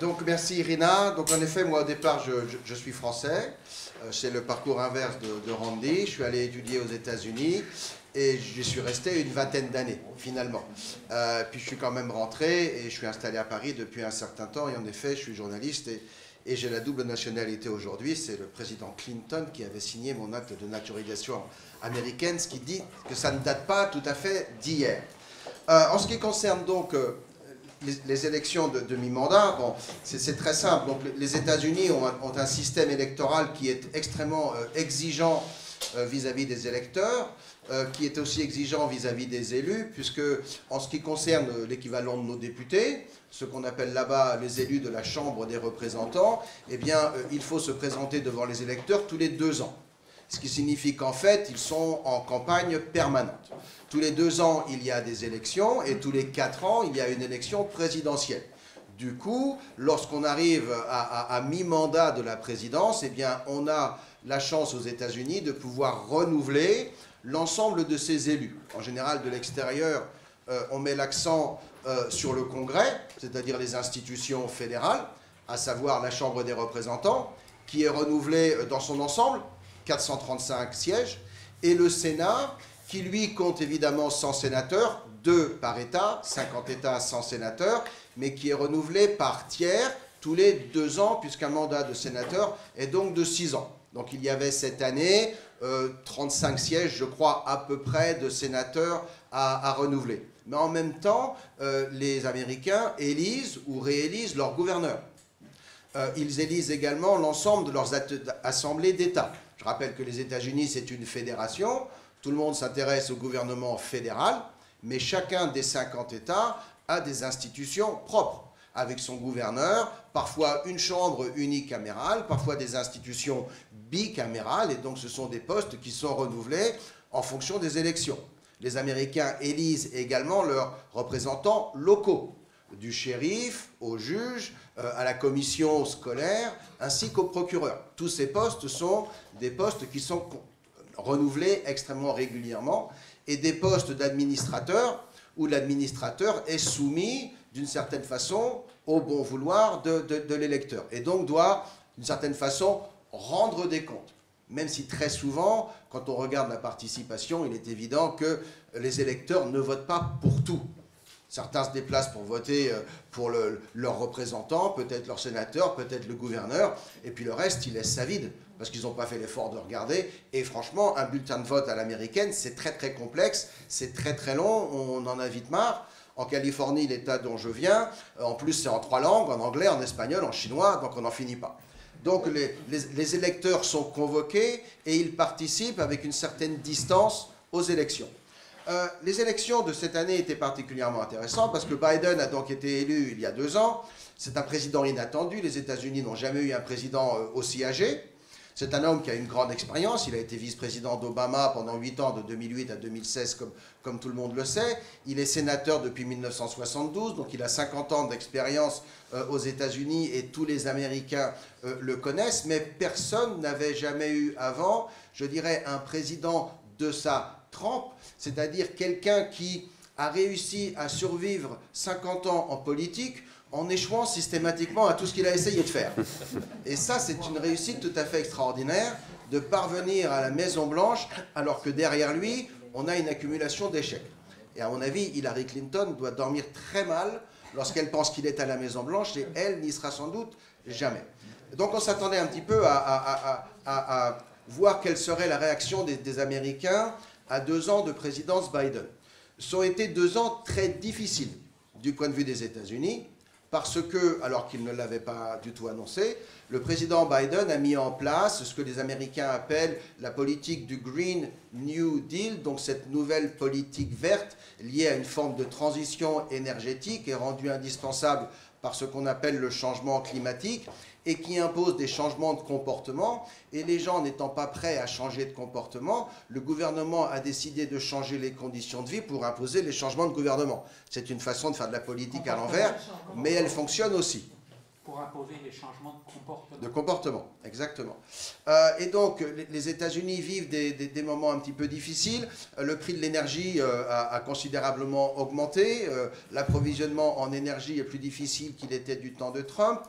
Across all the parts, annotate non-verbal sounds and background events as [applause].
Donc merci Irina. Donc en effet, moi au départ, je, suis français. Euh, c'est le parcours inverse de, Randy. Je suis allé étudier aux États-Unis et j'y suis resté une vingtaine d'années finalement. Euh, puis je suis quand même rentré et je suis installé à Paris depuis un certain temps. Et en effet, je suis journaliste et, j'ai la double nationalité aujourd'hui. C'est le président Clinton qui avait signé mon acte de naturalisation américaine, ce qui dit que ça ne date pas tout à fait d'hier. Euh, en ce qui concerne donc les, élections de, de mi-mandat, bon, c'est très simple. Donc, les États-Unis ont, un système électoral qui est extrêmement euh, exigeant vis-à-vis des électeurs, qui est aussi exigeant vis-à-vis des élus, puisque en ce qui concerne l'équivalent de nos députés, ce qu'on appelle là-bas les élus de la Chambre des représentants, eh bien, il faut se présenter devant les électeurs tous les deux ans. Ce qui signifie qu'en fait, ils sont en campagne permanente. Tous les deux ans, il y a des élections et tous les quatre ans, il y a une élection présidentielle. Du coup, lorsqu'on arrive à, mi-mandat de la présidence, eh bien, on a la chance aux États-Unis de pouvoir renouveler l'ensemble de ces élus. En général, de l'extérieur, euh, on met l'accent euh, sur le Congrès, c'est-à-dire les institutions fédérales, à savoir la Chambre des représentants, qui est renouvelée euh, dans son ensemble, 435 sièges, et le Sénat, qui lui compte évidemment 100 sénateurs, deux par État, 50 États, 100 sénateurs, mais qui est renouvelé par tiers tous les deux ans, puisqu'un mandat de sénateur est donc de six ans. Donc il y avait cette année 35 euh, sièges, je crois, à peu près de sénateurs à, renouveler. Mais en même temps, euh, les Américains élisent ou réélisent leurs gouverneurs. Euh, ils élisent également l'ensemble de leurs assemblées d'État. Je rappelle que les États-Unis, c'est une fédération. Tout le monde s'intéresse au gouvernement fédéral, mais chacun des 50 États a des institutions propres, avec son gouverneur, parfois une chambre unicamérale, parfois des institutions bicamérales, et donc ce sont des postes qui sont renouvelés en fonction des élections. Les Américains élisent également leurs représentants locaux, du shérif au juge, euh, à la commission scolaire, ainsi qu'au procureur. Tous ces postes sont des postes qui sont renouvelés extrêmement régulièrement, et des postes d'administrateur où l'administrateur est soumis d'une certaine façon au bon vouloir de, de, l'électeur, et donc doit d'une certaine façon rendre des comptes. Même si très souvent, quand on regarde la participation, il est évident que les électeurs ne votent pas pour tout. Certains se déplacent pour voter euh, pour leur représentant, peut-être leur sénateur, peut-être le gouverneur, et puis le reste, ils laissent ça vide parce qu'ils n'ont pas fait l'effort de regarder. Et franchement, un bulletin de vote à l'américaine, c'est très très complexe, c'est très très long, on en a vite marre. En Californie, l'État dont je viens, euh, en plus c'est en trois langues, en anglais, en espagnol, en chinois, donc on n'en finit pas. Donc les, les, électeurs sont convoqués et ils participent avec une certaine distance aux élections. Euh, les élections de cette année étaient particulièrement intéressantes parce que Biden a donc été élu il y a deux ans. C'est un président inattendu. Les États-Unis n'ont jamais eu un président euh, aussi âgé. C'est un homme qui a une grande expérience. Il a été vice-président d'Obama pendant 8 ans, de 2008 à 2016, comme, tout le monde le sait. Il est sénateur depuis 1972, donc il a 50 ans d'expérience euh, aux États-Unis et tous les Américains le connaissent. Mais personne n'avait jamais eu avant, je dirais, un président de sa c'est-à-dire quelqu'un qui a réussi à survivre 50 ans en politique en échouant systématiquement à tout ce qu'il a essayé de faire. Et ça, c'est une réussite tout à fait extraordinaire de parvenir à la Maison-Blanche alors que derrière lui, on a une accumulation d'échecs. Et à mon avis, Hillary Clinton doit dormir très mal lorsqu'elle pense qu'il est à la Maison-Blanche et elle n'y sera sans doute jamais. Donc on s'attendait un petit peu à, voir quelle serait la réaction des Américains à deux ans de présidence Biden. Ça ont été deux ans très difficiles du point de vue des États-Unis, parce que, alors qu'il ne l'avait pas du tout annoncé, le président Biden a mis en place ce que les Américains appellent la politique du Green New Deal, donc cette nouvelle politique verte liée à une forme de transition énergétique et rendue indispensable par ce qu'on appelle le changement climatique et qui impose des changements de comportement. Et les gens n'étant pas prêts à changer de comportement, le gouvernement a décidé de changer les conditions de vie pour imposer les changements de gouvernement. C'est une façon de faire de la politique à l'envers, mais elle fonctionne aussi. Pour imposer les changements de comportement. De comportement, exactement. Euh, et donc, les, États-Unis vivent des, moments un petit peu difficiles. Euh, le prix de l'énergie euh, a, considérablement augmenté. L'approvisionnement en énergie est plus difficile qu'il était du temps de Trump.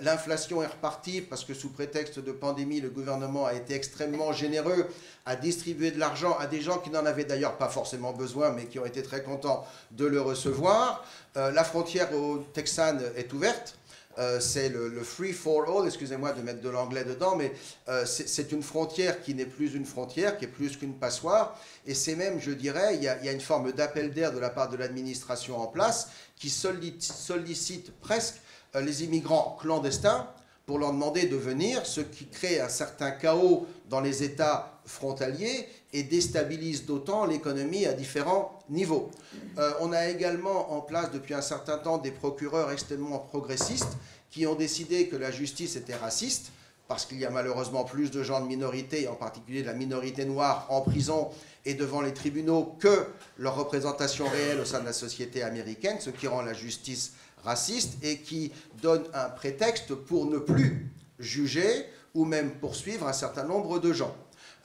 L'inflation est repartie parce que sous prétexte de pandémie, le gouvernement a été extrêmement généreux à distribuer de l'argent à des gens qui n'en avaient d'ailleurs pas forcément besoin, mais qui ont été très contents de le recevoir. la frontière au Texan est ouverte. Euh, c'est le, free for all, excusez-moi de mettre de l'anglais dedans, mais euh, c'est une frontière qui n'est plus une frontière, qui est plus qu'une passoire, et c'est même, je dirais, il y, a, une forme d'appel d'air de la part de l'administration en place qui sollicite, presque euh, les immigrants clandestins pour leur demander de venir, ce qui crée un certain chaos dans les États frontaliers et déstabilise d'autant l'économie à différents niveaux. Euh, on a également en place depuis un certain temps des procureurs extrêmement progressistes qui ont décidé que la justice était raciste, parce qu'il y a malheureusement plus de gens de minorité, en particulier de la minorité noire, en prison et devant les tribunaux que leur représentation réelle au sein de la société américaine, ce qui rend la justice raciste et qui donne un prétexte pour ne plus juger ou même poursuivre un certain nombre de gens.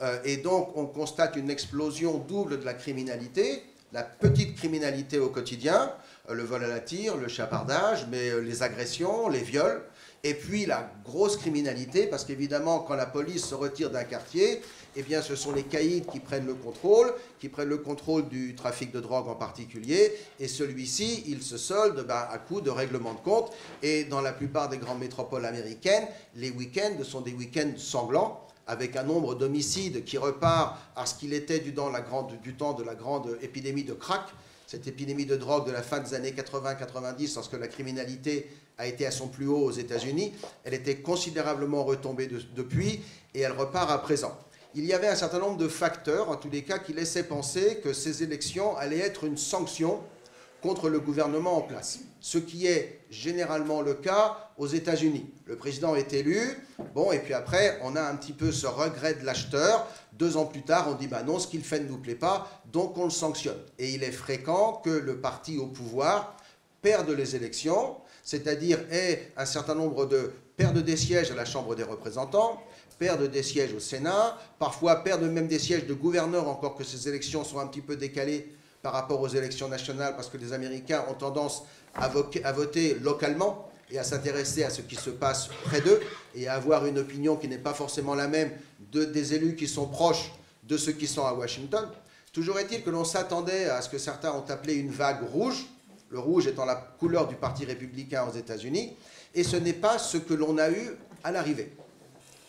Euh, et donc on constate une explosion double de la criminalité, la petite criminalité au quotidien, euh, le vol à la tire, le chapardage, mais euh, les agressions, les viols, et puis la grosse criminalité, parce qu'évidemment, quand la police se retire d'un quartier, eh bien, ce sont les caïds qui prennent le contrôle, qui prennent le contrôle du trafic de drogue en particulier, et celui-ci, il se solde bah, à coup de règlement de compte. Et dans la plupart des grandes métropoles américaines, les week-ends sont des week-ends sanglants, avec un nombre d'homicides qui repart à ce qu'il était du, la grande, temps de la grande épidémie de crack, cette épidémie de drogue de la fin des années 80-90, lorsque la criminalité a été à son plus haut aux États-Unis, elle était considérablement retombée depuis et elle repart à présent. Il y avait un certain nombre de facteurs, en tous les cas, qui laissaient penser que ces élections allaient être une sanction contre le gouvernement en place, ce qui est généralement le cas aux États-Unis. Le président est élu, bon, et puis après, on a un petit peu ce regret de l'acheteur. Deux ans plus tard, on dit, bah non, ce qu'il fait ne nous plaît pas, donc on le sanctionne. Et il est fréquent que le parti au pouvoir perde les élections, c'est-à-dire ait un certain nombre de perde des sièges à la Chambre des représentants, perdent des sièges au Sénat, parfois perdent même des sièges de gouverneurs, encore que ces élections sont un petit peu décalées par rapport aux élections nationales parce que les Américains ont tendance à, voter localement et à s'intéresser à ce qui se passe près d'eux et à avoir une opinion qui n'est pas forcément la même de, des élus qui sont proches de ceux qui sont à Washington. Toujours est-il que l'on s'attendait à ce que certains ont appelé une vague rouge, le rouge étant la couleur du Parti républicain aux États-Unis, et ce n'est pas ce que l'on a eu à l'arrivée.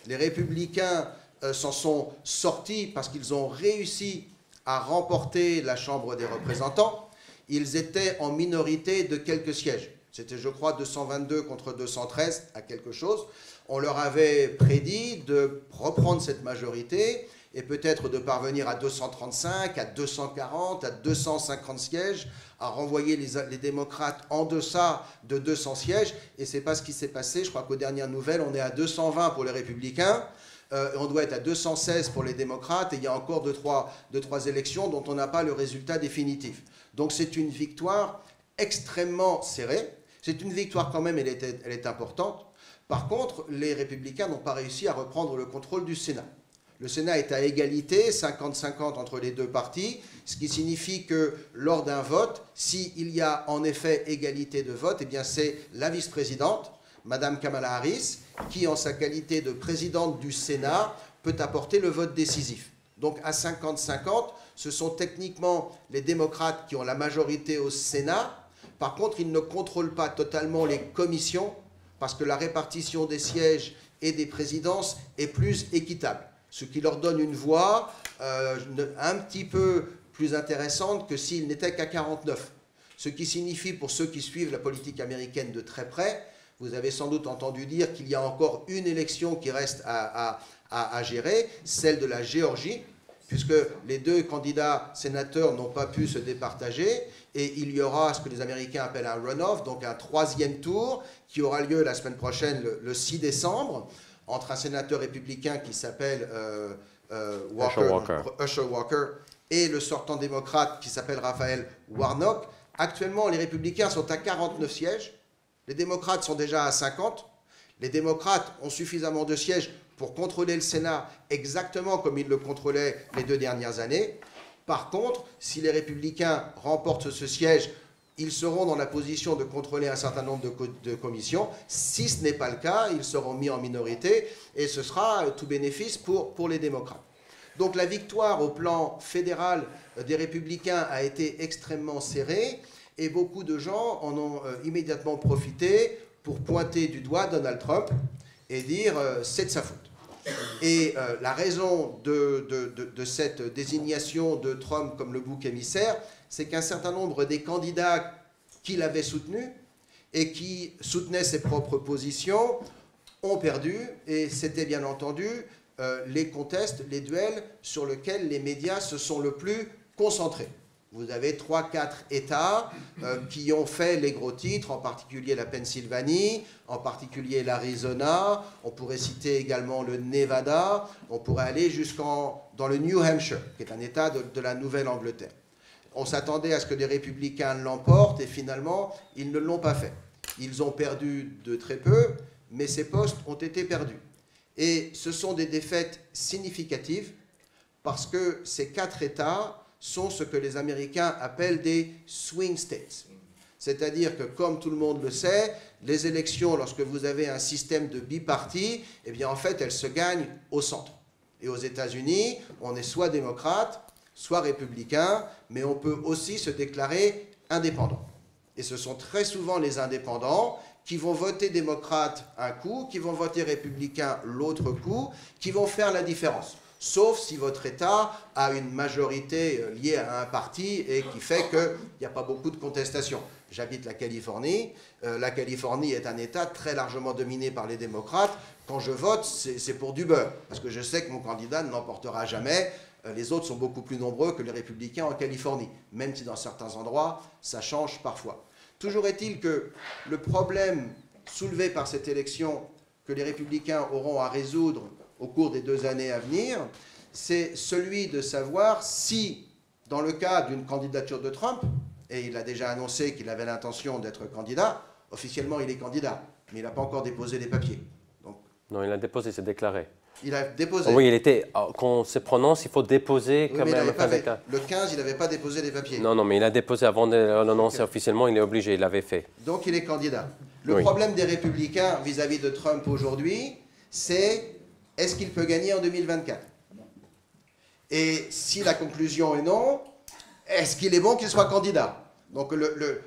Les républicains euh, s'en sont sortis parce qu'ils ont réussi a remporté la Chambre des représentants, ils étaient en minorité de quelques sièges. C'était, je crois, 222 contre 213 à quelque chose. On leur avait prédit de reprendre cette majorité et peut-être de parvenir à 235, à 240, à 250 sièges, à renvoyer les, démocrates en deçà de 200 sièges. Et c'est pas ce qui s'est passé. Je crois qu'aux dernières nouvelles, on est à 220 pour les républicains euh, on doit être à 216 pour les démocrates et il y a encore deux, trois, deux, trois élections dont on n'a pas le résultat définitif. Donc c'est une victoire extrêmement serrée. C'est une victoire quand même, elle est, elle est importante. Par contre, les républicains n'ont pas réussi à reprendre le contrôle du Sénat. Le Sénat est à égalité, 50-50 entre les deux partis, ce qui signifie que lors d'un vote, s'il y a en effet égalité de vote, eh bien c'est la vice-présidente, Madame Kamala Harris, qui, en sa qualité de présidente du Sénat, peut apporter le vote décisif. Donc à 50-50, ce sont techniquement les démocrates qui ont la majorité au Sénat. Par contre, ils ne contrôlent pas totalement les commissions parce que la répartition des sièges et des présidences est plus équitable, ce qui leur donne une voix euh, un petit peu plus intéressante que s'ils n'étaient qu'à 49. Ce qui signifie, pour ceux qui suivent la politique américaine de très près, vous avez sans doute entendu dire qu'il y a encore une élection qui reste à, gérer, celle de la Géorgie, puisque les deux candidats sénateurs n'ont pas pu se départager, et il y aura ce que les Américains appellent un runoff, donc un troisième tour, qui aura lieu la semaine prochaine, le, 6 décembre, entre un sénateur républicain qui s'appelle euh, euh, Usher Walker et le sortant démocrate qui s'appelle Raphaël Warnock. Actuellement, les républicains sont à 49 sièges, Les démocrates sont déjà à 50. Les démocrates ont suffisamment de sièges pour contrôler le Sénat exactement comme ils le contrôlaient les deux dernières années. Par contre, si les républicains remportent ce siège, ils seront dans la position de contrôler un certain nombre de, commissions. Si ce n'est pas le cas, ils seront mis en minorité et ce sera tout bénéfice pour, pour les démocrates. Donc la victoire au plan fédéral des républicains a été extrêmement serrée et beaucoup de gens en ont euh, immédiatement profité pour pointer du doigt Donald Trump et dire euh, c'est de sa faute. Et euh, la raison de, cette désignation de Trump comme le bouc émissaire, c'est qu'un certain nombre des candidats qu'il avait soutenus et qui soutenaient ses propres positions ont perdu, et c'était bien entendu les contestes, les duels sur lesquels les médias se sont le plus concentrés. Vous avez trois, quatre États euh, qui ont fait les gros titres, en particulier la Pennsylvanie, en particulier l'Arizona. On pourrait citer également le Nevada. On pourrait aller jusqu'en dans le New Hampshire, qui est un État de, de la Nouvelle-Angleterre. On s'attendait à ce que les républicains l'emportent et finalement, ils ne l'ont pas fait. Ils ont perdu de très peu, mais ces postes ont été perdus. Et ce sont des défaites significatives parce que ces quatre États sont ce que les Américains appellent des swing states. C'est-à-dire que, comme tout le monde le sait, les élections, lorsque vous avez un système de bipartis, eh bien, en fait, elles se gagnent au centre. Et aux États-Unis, on est soit démocrate, soit républicain, mais on peut aussi se déclarer indépendant. Et ce sont très souvent les indépendants qui vont voter démocrate un coup, qui vont voter républicain l'autre coup, qui vont faire la différence sauf si votre État a une majorité euh, liée à un parti et qui fait qu'il n'y a pas beaucoup de contestation. J'habite la Californie. Euh, la Californie est un État très largement dominé par les démocrates. Quand je vote, c'est pour du beurre, parce que je sais que mon candidat ne l'emportera jamais. Euh, les autres sont beaucoup plus nombreux que les républicains en Californie, même si dans certains endroits, ça change parfois. Toujours est-il que le problème soulevé par cette élection que les républicains auront à résoudre au cours des deux années à venir, c'est celui de savoir si, dans le cas d'une candidature de Trump, et il a déjà annoncé qu'il avait l'intention d'être candidat, officiellement il est candidat, mais il n'a pas encore déposé les papiers. non, il a déposé, c'est déclaré. Il a déposé. oui, il était. Ah, quand on se prononce, il faut déposer quand même. Le 15, il n'avait pas déposé les papiers. Non, non, mais il a déposé avant de l'annoncer officiellement, il est obligé, il l'avait fait. Donc il est candidat. Le problème des républicains vis à -vis de Trump aujourd'hui, c'est est-ce qu'il peut gagner en 2024 Et si la conclusion est non, est-ce qu'il est bon qu'il soit candidat? Donc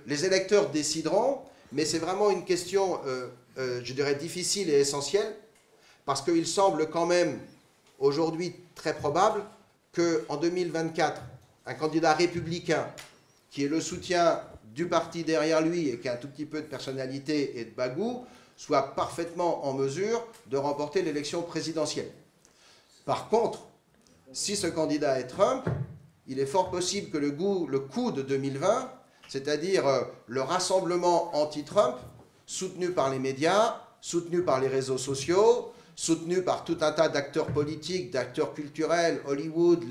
les électeurs décideront, mais c'est vraiment une question, euh, euh, je dirais, difficile et essentielle, parce qu'il semble quand même aujourd'hui très probable qu'en 2024, un candidat républicain qui ait le soutien du parti derrière lui et qui a un tout petit peu de personnalité et de bagou, soit parfaitement en mesure de remporter l'élection présidentielle. Par contre, si ce candidat est Trump, il est fort possible que le, le coup de 2020, c'est-à-dire euh, le rassemblement anti-Trump, soutenu par les médias, soutenu par les réseaux sociaux, soutenu par tout un tas d'acteurs politiques, d'acteurs culturels, Hollywood,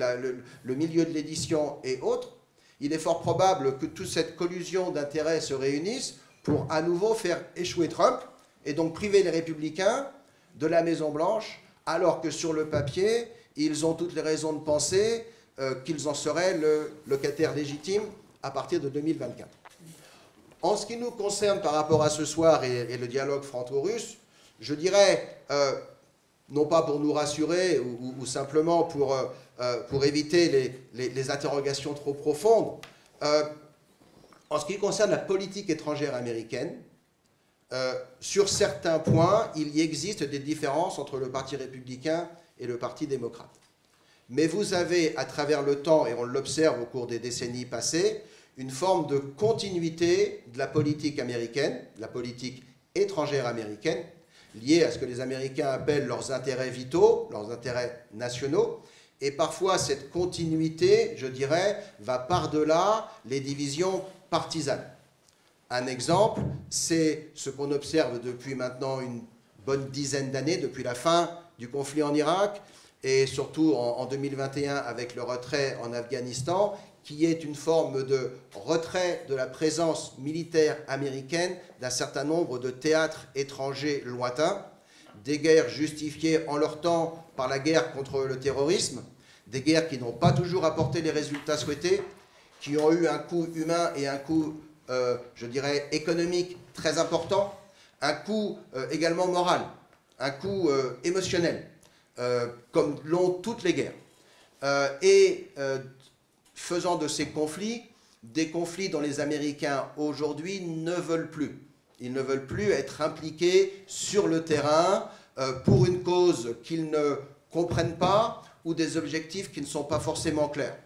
le milieu de l'édition et autres, il est fort probable que toute cette collusion d'intérêts se réunisse pour à nouveau faire échouer Trump et donc priver les républicains de la Maison-Blanche, alors que sur le papier, ils ont toutes les raisons de penser euh, qu'ils en seraient le locataire légitime à partir de 2024. En ce qui nous concerne par rapport à ce soir et, le dialogue franco-russe, je dirais, euh, non pas pour nous rassurer ou, simplement pour, euh, pour éviter les, les, interrogations trop profondes, en ce qui concerne la politique étrangère américaine, euh, sur certains points, il y existe des différences entre le Parti républicain et le Parti démocrate. Mais vous avez, à travers le temps, et on l'observe au cours des décennies passées, une forme de continuité de la politique américaine, la politique étrangère américaine, liée à ce que les Américains appellent leurs intérêts vitaux, leurs intérêts nationaux. Et parfois, cette continuité, je dirais, va par-delà les divisions partisanes. Un exemple, c'est ce qu'on observe depuis maintenant une bonne dizaine d'années, depuis la fin du conflit en Irak, et surtout en, 2021 avec le retrait en Afghanistan, qu'il y ait une forme de retrait de la présence militaire américaine d'un certain nombre de théâtres étrangers lointains, des guerres justifiées en leur temps par la guerre contre le terrorisme, des guerres qui n'ont pas toujours apporté les résultats souhaités, qui ont eu un coût humain et un coût, euh, je dirais, économique très important, un coût euh, également moral, un coût euh, émotionnel, comme l'ont toutes les guerres. et faisant de ces conflits des conflits dont les Américains aujourd'hui ne veulent plus. Ils ne veulent plus être impliqués sur le terrain pour une cause qu'ils ne comprennent pas ou des objectifs qui ne sont pas forcément clairs.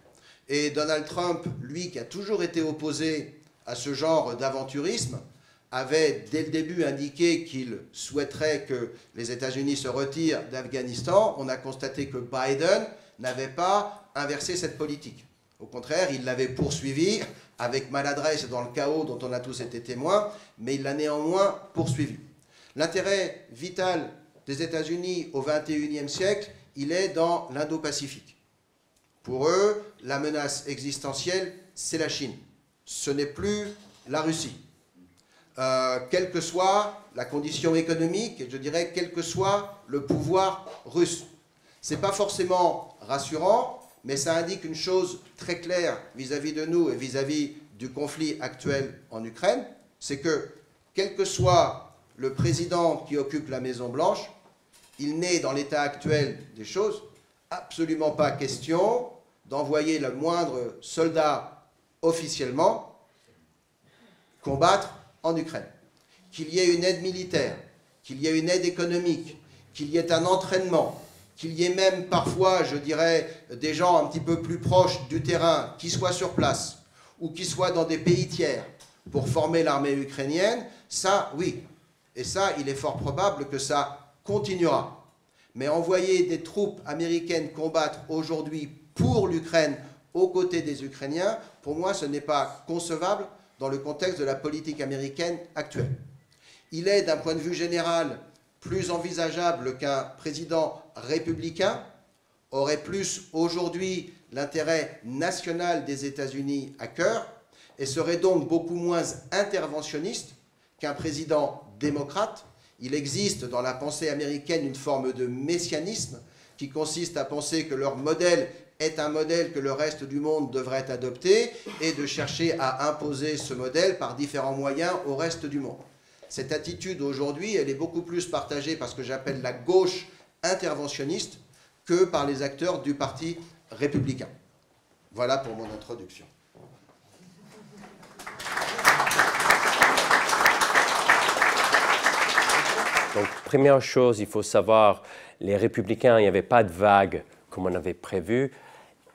Et Donald Trump, lui qui a toujours été opposé à ce genre d'aventurisme, avait dès le début indiqué qu'il souhaiterait que les États-Unis se retirent d'Afghanistan. On a constaté que Biden n'avait pas inversé cette politique. Au contraire, il l'avait poursuivi avec maladresse dans le chaos dont on a tous été témoins, mais il l'a néanmoins poursuivi. L'intérêt vital des États-Unis au XXIe siècle, il est dans l'Indo-Pacifique. Pour eux, la menace existentielle, c'est la Chine. Ce n'est plus la Russie. Euh, quelle que soit la condition économique, et je dirais quel que soit le pouvoir russe. Ce n'est pas forcément rassurant, mais ça indique une chose très claire vis-à-vis de nous et vis-à-vis du conflit actuel en Ukraine, c'est que quel que soit le président qui occupe la Maison-Blanche, il n'est dans l'état actuel des choses absolument pas question d'envoyer le moindre soldat officiellement combattre en Ukraine. Qu'il y ait une aide militaire, qu'il y ait une aide économique, qu'il y ait un entraînement, qu'il y ait même parfois, je dirais, des gens un petit peu plus proches du terrain qui soient sur place ou qui soient dans des pays tiers pour former l'armée ukrainienne, ça, oui. Et ça, il est fort probable que ça continuera. Mais envoyer des troupes américaines combattre aujourd'hui pour l'Ukraine aux côtés des Ukrainiens, pour moi, ce n'est pas concevable dans le contexte de la politique américaine actuelle. Il est, d'un point de vue général, plus envisageable qu'un président républicain aurait plus aujourd'hui l'intérêt national des États-Unis à cœur et serait donc beaucoup moins interventionniste qu'un président démocrate. Il existe dans la pensée américaine une forme de messianisme qui consiste à penser que leur modèle est un modèle que le reste du monde devrait adopter et de chercher à imposer ce modèle par différents moyens au reste du monde. Cette attitude aujourd'hui, elle est beaucoup plus partagée par ce que j'appelle la gauche interventionniste que par les acteurs du Parti républicain. Voilà pour mon introduction. Donc, première chose, il faut savoir, les républicains, il n'y avait pas de vague comme on avait prévu.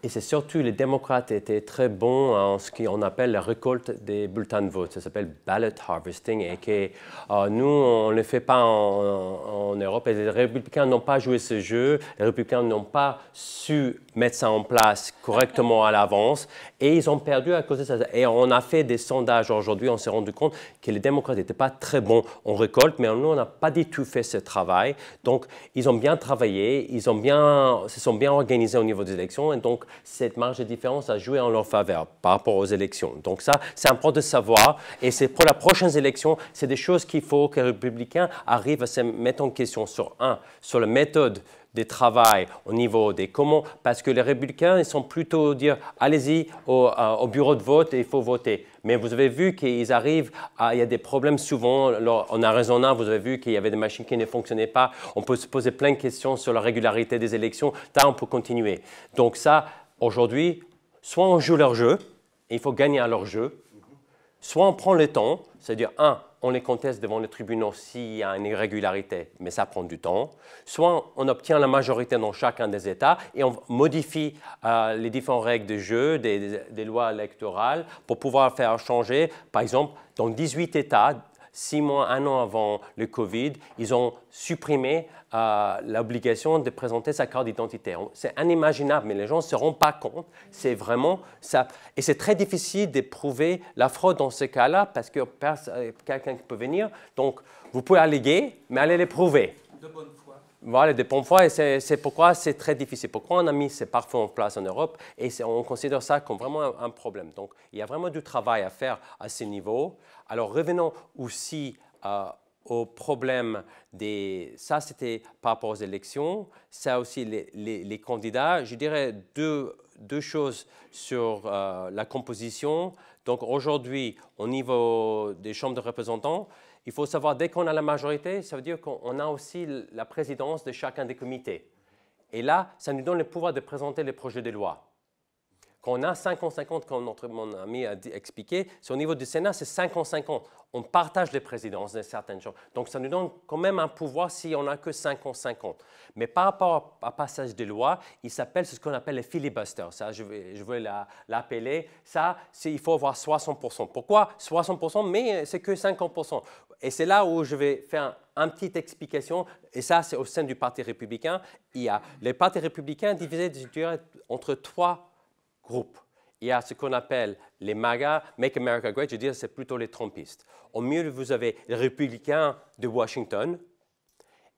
Et c'est surtout les démocrates étaient très bons en ce qu'on appelle la récolte des bulletins de vote. Ça s'appelle ballot harvesting et que euh, nous, on ne le fait pas en, Europe. Et les républicains n'ont pas joué ce jeu. Les républicains n'ont pas su mettre ça en place correctement à l'avance et ils ont perdu à cause de ça. Et on a fait des sondages aujourd'hui, on s'est rendu compte que les démocrates n'étaient pas très bons en récolte, mais nous, on n'a pas du tout fait ce travail. Donc, ils ont bien travaillé, ils ont bien, se sont bien organisés au niveau des élections donc cette marge de différence a joué en leur faveur par rapport aux élections. Donc ça, c'est important de savoir et c'est pour les prochaines élections, c'est des choses qu'il faut que les républicains arrivent à se mettre en question sur un, sur la méthode des travail au niveau des comment, parce que les républicains, ils sont plutôt dire allez-y au, euh, au, bureau de vote et il faut voter. Mais vous avez vu qu'ils arrivent, il y a des problèmes souvent. En Arizona, vous avez vu qu'il y avait des machines qui ne fonctionnaient pas. On peut se poser plein de questions sur la régularité des élections. Là, on peut continuer. Donc ça, aujourd'hui, soit on joue leur jeu, et il faut gagner à leur jeu, soit on prend le temps, c'est-à-dire, un, on les conteste devant les tribunaux s'il y a une irrégularité, mais ça prend du temps. Soit on obtient la majorité dans chacun des États et on modifie euh, les différentes règles de jeu, des, des, lois électorales, pour pouvoir faire changer, par exemple, dans 18 États, six mois, un an avant le Covid, ils ont supprimé euh, l'obligation de présenter sa carte d'identité. C'est inimaginable, mais les gens ne se rendent pas compte. C'est vraiment ça. Et c'est très difficile de prouver la fraude dans ce cas-là parce que euh, quelqu'un peut venir. Donc, vous pouvez alléguer, mais allez les prouver. De. Voilà, des bons points, et c'est pourquoi c'est très difficile. Pourquoi on a mis ces pare en place en Europe et on considère ça comme vraiment un, problème. Donc, il y a vraiment du travail à faire à ce niveau. Alors, revenons aussi euh, au problème des... Ça, c'était par rapport aux élections. Ça aussi, les, les, candidats. Je dirais deux, deux choses sur euh, la composition. Donc, aujourd'hui, au niveau des chambres de représentants, il faut savoir, dès qu'on a la majorité, ça veut dire qu'on a aussi la présidence de chacun des comités. Et là, ça nous donne le pouvoir de présenter les projets de loi. Quand on a 50-50, comme notre, mon ami a expliqué, c'est au niveau du Sénat, c'est 50-50. On partage les présidences de certaines choses. Donc, ça nous donne quand même un pouvoir si on n'a que 50-50. Mais par rapport à passage de loi, il s'appelle ce qu'on appelle les filibusters. Ça, je vais, l'appeler. Ça, il faut avoir 60%. Pourquoi 60%, mais c'est que 50%. Et c'est là où je vais faire une petite explication. Et ça, c'est au sein du Parti républicain. Il y a les partis républicains divisés entre trois groupes. Il y a ce qu'on appelle les MAGA, Make America Great, je dirais c'est plutôt les Trumpistes. Au milieu, vous avez les républicains de Washington.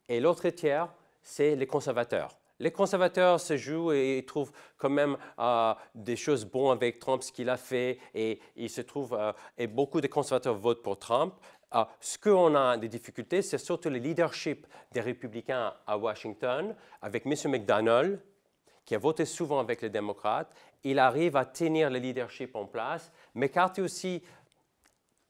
Et l'autre tiers, c'est les conservateurs. Les conservateurs se jouent et trouvent quand même euh, des choses bonnes avec Trump, ce qu'il a fait, et il se trouve, euh, et beaucoup de conservateurs votent pour Trump. Euh, ce qu'on a des difficultés, c'est surtout le leadership des républicains à Washington, avec M. McDonnell, qui a voté souvent avec les démocrates, il arrive à tenir le leadership en place. McCarthy aussi,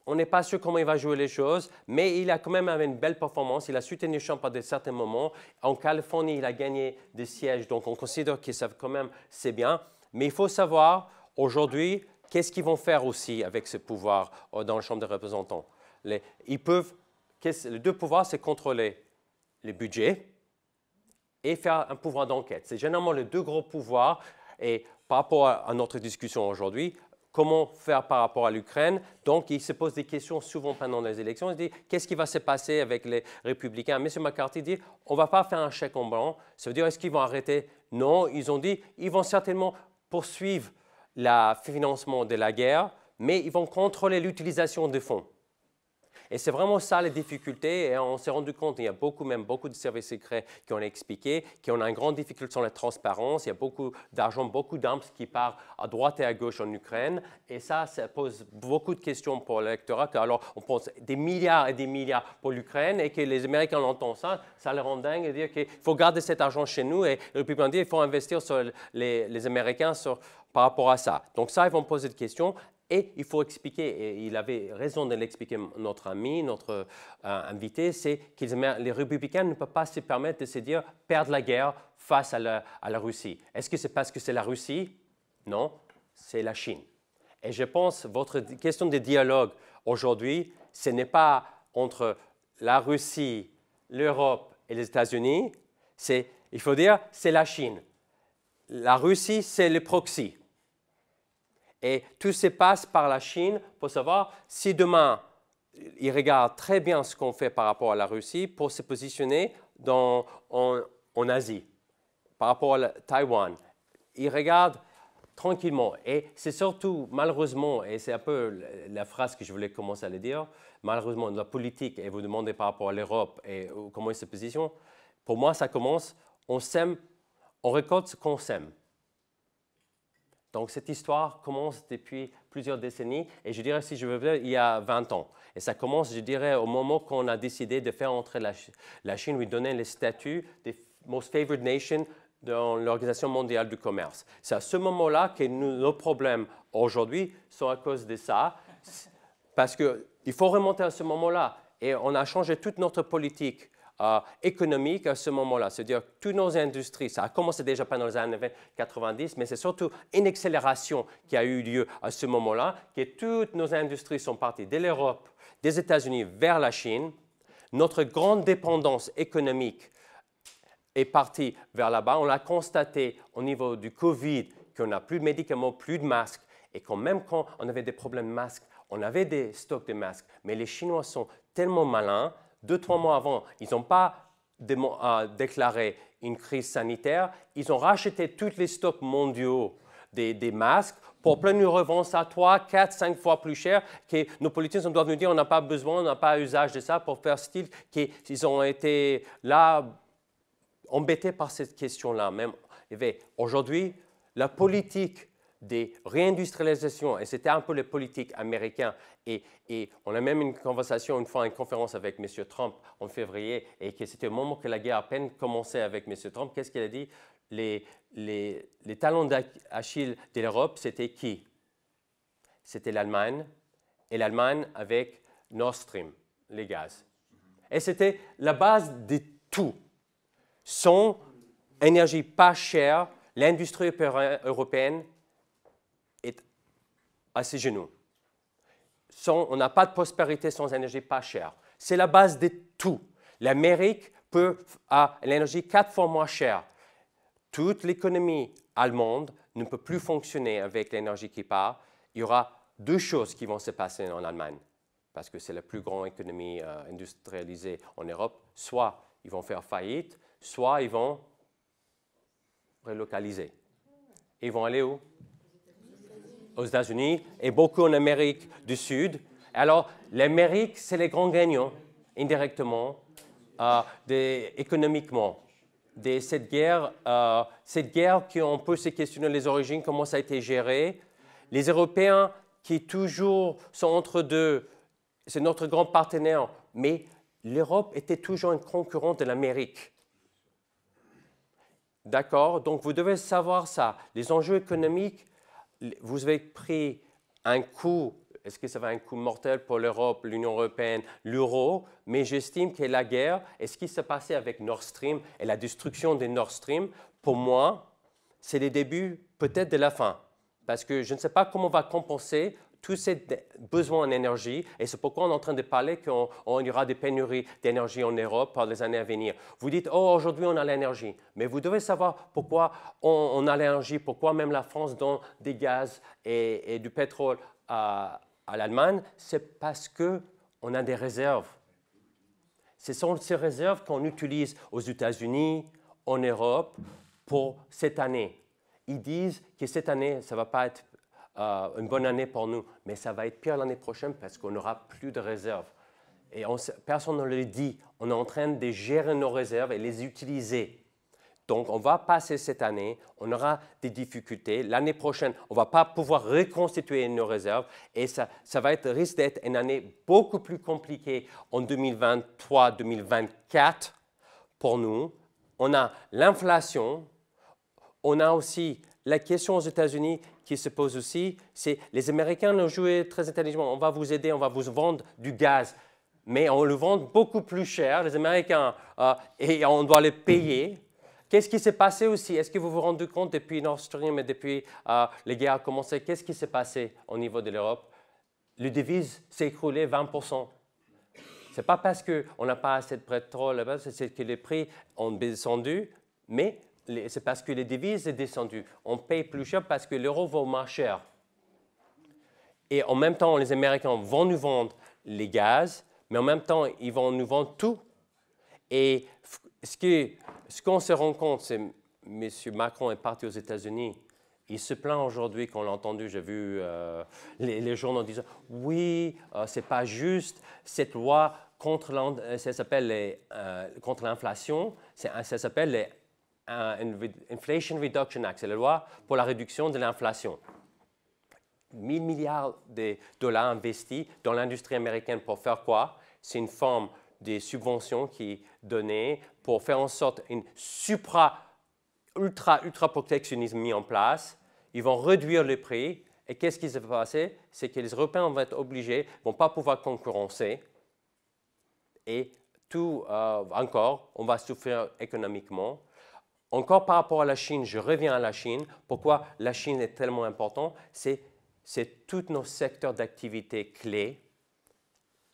on n'est pas sûr comment il va jouer les choses, mais il a quand même une belle performance. Il a soutenu Trump à certains moments. En Californie, il a gagné des sièges, donc on considère que ça quand même c'est bien. Mais il faut savoir aujourd'hui qu'est-ce qu'ils vont faire aussi avec ce pouvoir euh, dans la Chambre des représentants? Les, ils peuvent, les deux pouvoirs, c'est contrôler les budgets et faire un pouvoir d'enquête. C'est généralement les deux gros pouvoirs. Et par rapport à, notre discussion aujourd'hui, comment faire par rapport à l'Ukraine? Donc, il se pose des questions souvent pendant les élections. Il se dit, qu'est-ce qui va se passer avec les républicains? M. McCarthy dit, on ne va pas faire un chèque en blanc. Ça veut dire, est-ce qu'ils vont arrêter? Non, ils ont dit, ils vont certainement poursuivre le financement de la guerre, mais ils vont contrôler l'utilisation des fonds. Et c'est vraiment ça les difficultés. Et on s'est rendu compte, il y a beaucoup, même beaucoup de services secrets qui ont expliqué, qui ont une grande difficulté sur la transparence. Il y a beaucoup d'argent, beaucoup d'armes qui partent à droite et à gauche en Ukraine. Et ça, ça pose beaucoup de questions pour l'électorat. Alors, on pense des milliards et des milliards pour l'Ukraine et que les Américains entendent ça, ça les rend dingue et dire qu'il faut garder cet argent chez nous. Et les républicains disent qu'il faut investir sur les, Américains par rapport à ça. Donc ça, ils vont poser des questions. Et il faut expliquer, et il avait raison de l'expliquer, notre ami, notre euh, invité, c'est que les républicains ne peuvent pas se permettre de se dire perdre la guerre face à la, Russie. Est-ce que c'est parce que c'est la Russie? Non, c'est la Chine. Et je pense votre question de dialogue aujourd'hui, ce n'est pas entre la Russie, l'Europe et les États-Unis, c'est, il faut dire, c'est la Chine. La Russie, c'est le proxy. Et tout se passe par la Chine pour savoir si demain, ils regardent très bien ce qu'on fait par rapport à la Russie pour se positionner dans, en, Asie, par rapport à Taïwan. Ils regardent tranquillement. Et c'est surtout, malheureusement, et c'est un peu la phrase que je voulais commencer à dire, malheureusement, la politique, et vous demandez par rapport à l'Europe et comment ils se positionnent, pour moi, ça commence, on sème, on récolte ce qu'on sème. Donc cette histoire commence depuis plusieurs décennies et je dirais, si je veux dire, il y a 20 ans. Et ça commence, je dirais, au moment qu'on a décidé de faire entrer la, Chine, lui donner le statut des Most Favored Nation dans l'Organisation mondiale du commerce. C'est à ce moment-là que nos problèmes aujourd'hui sont à cause de ça, parce qu'il faut remonter à ce moment-là. Et on a changé toute notre politique euh, économique à ce moment-là. C'est-à-dire que toutes nos industries, ça a commencé déjà pendant les années 90, mais c'est surtout une accélération qui a eu lieu à ce moment-là, que toutes nos industries sont parties de l'Europe, des États-Unis vers la Chine. Notre grande dépendance économique est partie vers là-bas. On l'a constaté au niveau du Covid, qu'on n'a plus de médicaments, plus de masques, et quand même quand on avait des problèmes de masques, on avait des stocks de masques. Mais les Chinois sont tellement malins deux, trois mois avant, ils n'ont pas euh, déclaré une crise sanitaire, ils ont racheté tous les stocks mondiaux des, masques pour plein de revendre ça 3, 4, 5 fois plus cher. Que nos politiciens doivent nous dire on n'a pas besoin, on n'a pas usage de ça pour faire style. Qu'ils ont été là embêté par cette question-là. Aujourd'hui, la politique des réindustrialisations, et c'était un peu les politiques américains, et, on a même une conversation, une fois, une conférence avec M. Trump en février, et que c'était au moment que la guerre à peine commençait avec M. Trump, qu'est-ce qu'il a dit? Les, les, les talons d'Achille de l'Europe, c'était qui? C'était l'Allemagne, et l'Allemagne avec Nord Stream, les gaz. Et c'était la base de tout. Sans énergie pas chère, l'industrie européenne à ses genoux. on n'a pas de prospérité sans énergie pas chère. C'est la base de tout. L'Amérique peut a l'énergie quatre fois moins chère. Toute l'économie allemande ne peut plus fonctionner avec l'énergie qui part. Il y aura deux choses qui vont se passer en Allemagne, parce que c'est la plus grande économie euh, industrialisée en Europe. Soit ils vont faire faillite, soit ils vont relocaliser. Ils vont aller où? Aux États-Unis et beaucoup en Amérique du Sud. Alors, l'Amérique, c'est les grands gagnants, indirectement, euh, économiquement. De cette guerre, euh, cette guerre peut se questionner les origines, comment ça a été géré. Les Européens qui toujours sont entre deux, c'est notre grand partenaire, mais l'Europe était toujours un concurrent de l'Amérique. D'accord? Donc vous devez savoir ça. Les enjeux économiques, vous avez pris un coup, est-ce que ça va être un coup mortel pour l'Europe, l'Union européenne, l'euro Mais j'estime que la guerre et ce qui s'est passé avec Nord Stream et la destruction de Nord Stream, pour moi, c'est le début peut-être de la fin. Parce que je ne sais pas comment on va compenser tous ces besoins en énergie, et c'est pourquoi on est en train de parler qu'il y aura des pénuries d'énergie en Europe par les années à venir. Vous dites, oh, aujourd'hui on a l'énergie, mais vous devez savoir pourquoi on, a l'énergie, pourquoi même la France donne des gaz et, du pétrole à, à l'Allemagne, c'est parce qu'on a des réserves. Ce sont ces réserves qu'on utilise aux États-Unis, en Europe, pour cette année. Ils disent que cette année, ça ne va pas être euh, une bonne année pour nous, mais ça va être pire l'année prochaine parce qu'on n'aura plus de réserves. Et personne ne le dit. On est en train de gérer nos réserves et les utiliser. Donc, on va passer cette année, on aura des difficultés. L'année prochaine, on ne va pas pouvoir reconstituer nos réserves et ça, ça va être, risque d'être une année beaucoup plus compliquée en 2023-2024 pour nous. On a l'inflation, on a aussi la question aux États-Unis qui se pose aussi, c'est les Américains ont joué très intelligemment. On va vous aider, on va vous vendre du gaz, mais on le vend beaucoup plus cher, les Américains, euh, et on doit les payer. Qu'est-ce qui s'est passé aussi? Est-ce que vous vous rendez compte depuis Nord Stream et depuis euh, les guerres ont qu'est-ce qui s'est passé au niveau de l'Europe? Le devise s'est écroulé 20%. Ce n'est pas parce qu'on n'a pas assez de pétrole, c'est que les prix ont descendu, mais c'est parce que les devises sont descendues. On paye plus cher parce que l'euro vaut moins cher. Et en même temps, les Américains vont nous vendre les gaz, mais en même temps, ils vont nous vendre tout. Et ce qu'on se rend compte, c'est M. Macron est parti aux États-Unis. Il se plaint aujourd'hui, qu'on l'a entendu, j'ai vu euh, les, journaux disant Oui, euh, c'est pas juste, cette loi contre euh, l'inflation, ça s'appelle les Inflation Reduction Act, c'est la loi pour la réduction de l'inflation. 1000 milliards de dollars investis dans l'industrie américaine pour faire quoi? C'est une forme de subvention qui donnée pour faire en sorte une supra, ultra, ultra protectionnisme mis en place. Ils vont réduire les prix. Et qu'est-ce qui se va passer? C'est que les Européens vont être obligés, vont pas pouvoir concurrencer. Et tout, euh, encore, on va souffrir économiquement. Encore par rapport à la Chine, je reviens à la Chine. Pourquoi la Chine est tellement importante C'est tous nos secteurs d'activité clés,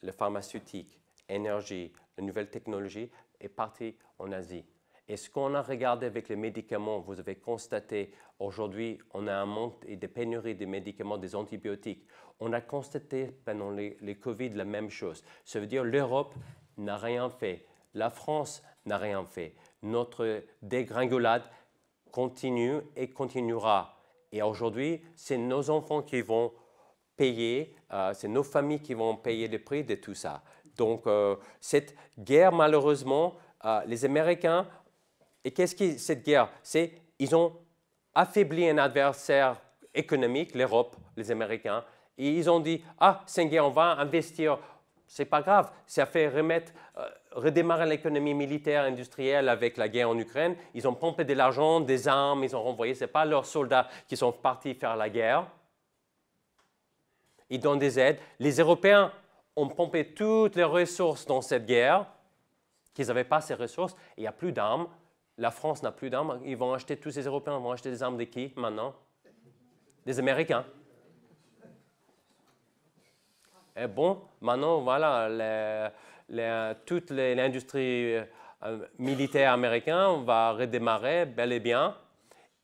le pharmaceutique, énergie, la nouvelle technologie, est parti en Asie. Et ce qu'on a regardé avec les médicaments, vous avez constaté aujourd'hui, on a un monde et des pénuries de médicaments, des antibiotiques. On a constaté pendant les, les Covid la même chose. Ça veut dire l'Europe n'a rien fait. La France n'a rien fait notre dégringolade continue et continuera. Et aujourd'hui, c'est nos enfants qui vont payer, euh, c'est nos familles qui vont payer le prix de tout ça. Donc, euh, cette guerre, malheureusement, euh, les Américains Et qu'est-ce que cette guerre? C'est ils ont affaibli un adversaire économique, l'Europe, les Américains, et ils ont dit ah c'est une guerre, on va investir. C'est pas grave, ça fait remettre, euh, redémarrer l'économie militaire industrielle avec la guerre en Ukraine. Ils ont pompé de l'argent, des armes, ils ont renvoyé. Ce pas leurs soldats qui sont partis faire la guerre. Ils donnent des aides. Les Européens ont pompé toutes les ressources dans cette guerre, qu'ils n'avaient pas ces ressources, il n'y a plus d'armes. La France n'a plus d'armes. Ils vont acheter, tous ces Européens vont acheter des armes de qui maintenant? Des Américains. Et bon, maintenant, voilà, toute l'industrie euh, militaire américaine va redémarrer bel et bien.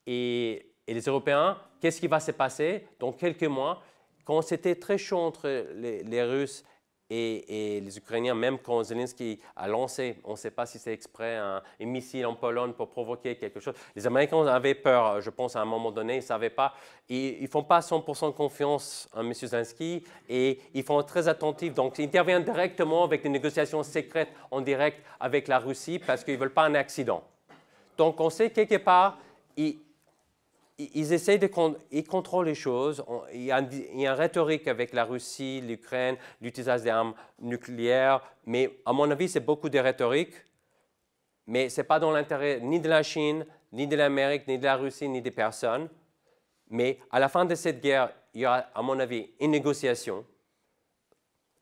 Et, les Européens, qu'est-ce qui va se passer? Dans quelques mois Quand c'était très chaud entre les Russes et, les Ukrainiens, même quand Zelensky a lancé, on ne sait pas si c'est exprès, un, missile en Pologne pour provoquer quelque chose, les Américains avaient peur, je pense, à un moment donné, ils ne savaient pas. Ils ne font pas 100% confiance en M. Zelensky et ils font très attentifs. Donc, ils interviennent directement avec des négociations secrètes en direct avec la Russie parce qu'ils ne veulent pas un accident. Donc, on sait quelque part, ils, ils essayent de ils contrôlent les choses. Il y, a, une rhétorique avec la Russie, l'Ukraine, l'utilisation d'armes nucléaires, mais à mon avis, c'est beaucoup de rhétorique, mais ce n'est pas dans l'intérêt ni de la Chine, ni de l'Amérique, ni de la Russie, ni des personnes. Mais à la fin de cette guerre, il y aura, à mon avis, une négociation,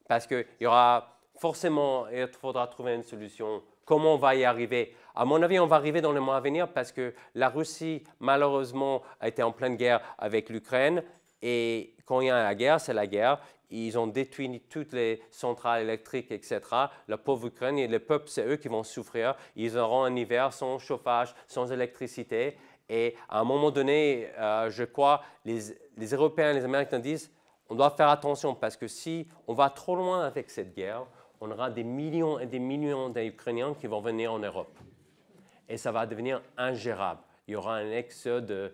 parce qu'il y aura forcément, il faudra trouver une solution Comment on va y arriver À mon avis, on va arriver dans les mois à venir parce que la Russie, malheureusement, a été en pleine guerre avec l'Ukraine. Et quand il y a la guerre, c'est la guerre. Ils ont détruit toutes les centrales électriques, etc. La pauvre Ukraine et le peuple, c'est eux qui vont souffrir. Ils auront un hiver sans chauffage, sans électricité. Et à un moment donné, euh, je crois, les, les Européens et les Américains disent, on doit faire attention parce que si on va trop loin avec cette guerre, on aura des millions et des millions d'Ukrainiens qui vont venir en Europe. Et ça va devenir ingérable. Il y aura un exode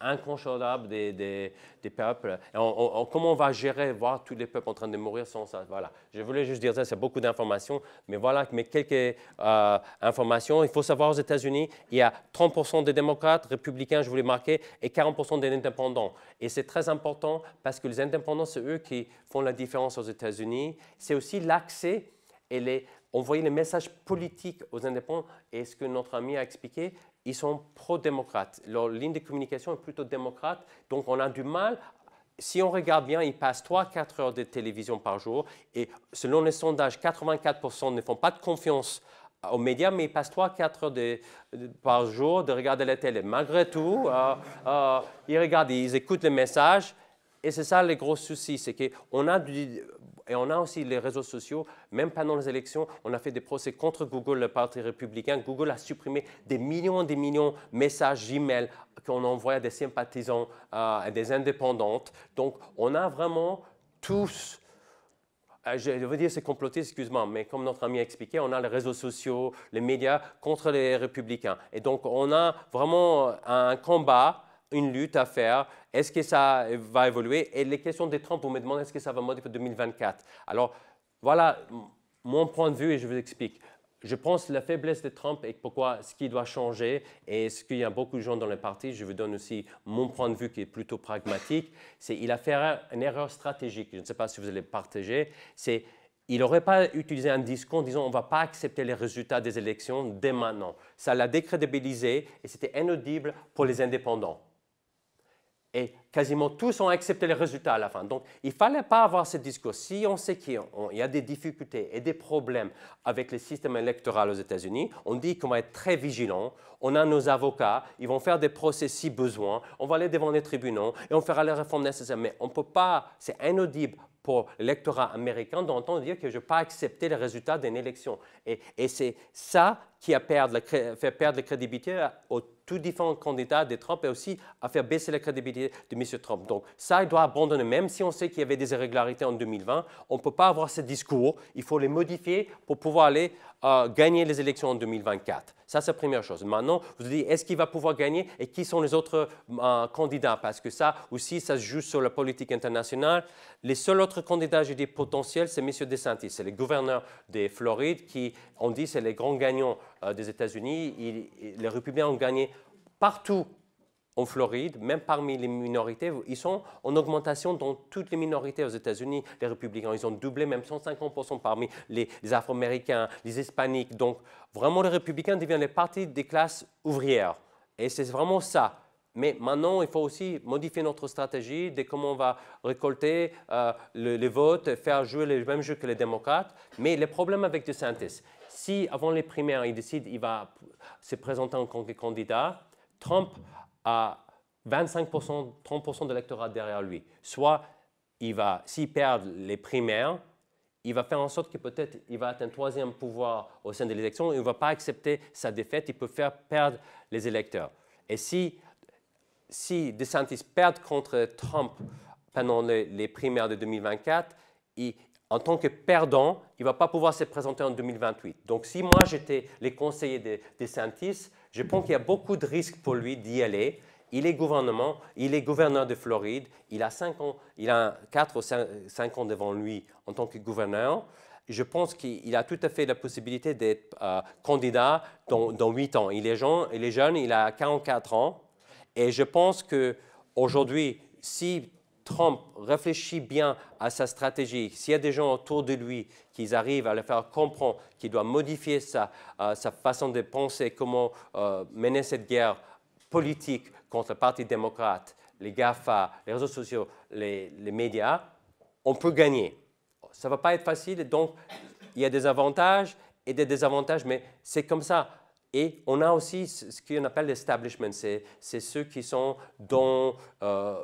incontrôlable des, des, peuples. comment on va gérer, voir tous les peuples en train de mourir sans ça? Voilà. Je voulais juste dire ça, c'est beaucoup d'informations, mais voilà mais quelques euh, informations. Il faut savoir aux États-Unis, il y a 30% des démocrates, républicains, je voulais marquer, et 40% des indépendants. Et c'est très important parce que les indépendants, c'est eux qui font la différence aux États-Unis. C'est aussi l'accès et les, envoyer les messages politiques aux indépendants. Et ce que notre ami a expliqué, ils sont pro-démocrates. Leur ligne de communication est plutôt démocrate, donc on a du mal. Si on regarde bien, ils passent 3-4 heures de télévision par jour et selon les sondages, 84% ne font pas de confiance aux médias, mais ils passent 3-4 heures par jour de regarder la télé. Malgré tout, euh, euh, ils regardent, ils écoutent les messages et c'est ça le gros souci, c'est qu'on a du, et on a aussi les réseaux sociaux. Même pendant les élections, on a fait des procès contre Google, le parti républicain. Google a supprimé des millions et des millions de messages email qu'on envoie à des sympathisants, euh, à des indépendantes. Donc, on a vraiment tous euh, je veux dire c'est comploté, excuse-moi, mais comme notre ami a expliqué, on a les réseaux sociaux, les médias contre les républicains. Et donc, on a vraiment un combat une lutte à faire. Est-ce que ça va évoluer? Et les questions des Trump, vous me demandez est-ce que ça va modifier 2024 Alors, voilà mon point de vue et je vous explique. Je pense la faiblesse de Trump et pourquoi ce qui doit changer et ce qu'il y a beaucoup de gens dans le parti, je vous donne aussi mon point de vue qui est plutôt pragmatique, c'est il a fait une erreur stratégique, je ne sais pas si vous allez partager, c'est il n'aurait pas utilisé un discours en disant on ne va pas accepter les résultats des élections dès maintenant. Ça l'a décrédibilisé et c'était inaudible pour les indépendants. Et quasiment tous ont accepté les résultats à la fin. Donc, il ne fallait pas avoir ce discours. Si on sait qu'il y a des difficultés et des problèmes avec le système électoral aux États-Unis, on dit qu'on va être très vigilant. On a nos avocats, ils vont faire des procès si besoin. On va aller devant les tribunaux et on fera les réformes nécessaires. Mais on ne peut pas, c'est inaudible pour l'électorat américain d'entendre dire que je ne vais pas accepter les résultats d'une élection. Et, c'est ça qui a fait perdre la crédibilité aux tous différents candidats de Trump et aussi à faire baisser la crédibilité de M. Trump. Donc ça, il doit abandonner, même si on sait qu'il y avait des irrégularités en 2020. On ne peut pas avoir ce discours. Il faut les modifier pour pouvoir aller gagner les élections en 2024. Ça, c'est la première chose. Maintenant, vous dites, est-ce qu'il va pouvoir gagner et qui sont les autres euh, candidats? Parce que ça aussi, ça se joue sur la politique internationale. Les seuls autres candidats, je dis, potentiels, c'est M. DeSantis. C'est les gouverneurs de Floride qui ont dit c'est les grands gagnants euh, des États-Unis. Les républicains ont gagné partout en Floride, même parmi les minorités, ils sont en augmentation dans toutes les minorités aux États-Unis. Les républicains, ils ont doublé même 150% parmi les, Afro-Américains, les Hispaniques. Donc, vraiment, les républicains deviennent les partis des classes ouvrières. Et c'est vraiment ça. Mais maintenant, il faut aussi modifier notre stratégie de comment on va récolter euh, les votes, faire jouer les mêmes jeux que les démocrates. Mais le problème avec DeSantis, si avant les primaires, il décide qu'il va se présenter en tant que candidat, Trump a 25%, 30% de l'électorat derrière lui. Soit il va, s'il perd les primaires, il va faire en sorte que peut-être il va atteindre un troisième pouvoir au sein de l'élection, il ne va pas accepter sa défaite, il peut faire perdre les électeurs. Et si, si DeSantis perd contre Trump pendant les, primaires de 2024, en tant que perdant, il ne va pas pouvoir se présenter en 2028. Donc si moi j'étais les conseillers de DeSantis, je pense qu'il y a beaucoup de risques pour lui d'y aller. Il est gouvernement, il est gouverneur de Floride, il a cinq ans, il a 4 ou 5 ans devant lui en tant que gouverneur. Je pense qu'il a tout à fait la possibilité d'être euh, candidat dans, dans 8 ans. Il est, jeune, il est jeune, il a 44 ans. Et je pense qu'aujourd'hui, si Trump réfléchit bien à sa stratégie, s'il y a des gens autour de lui qui arrivent à le faire comprendre qu'il doit modifier sa, euh, sa, façon de penser, comment euh, mener cette guerre politique contre le Parti démocrate, les GAFA, les réseaux sociaux, les, les médias, on peut gagner. Ça ne va pas être facile, donc il y a des avantages et des désavantages, mais c'est comme ça. Et on a aussi ce qu'on appelle l'establishment, c'est ceux qui sont dans... Euh,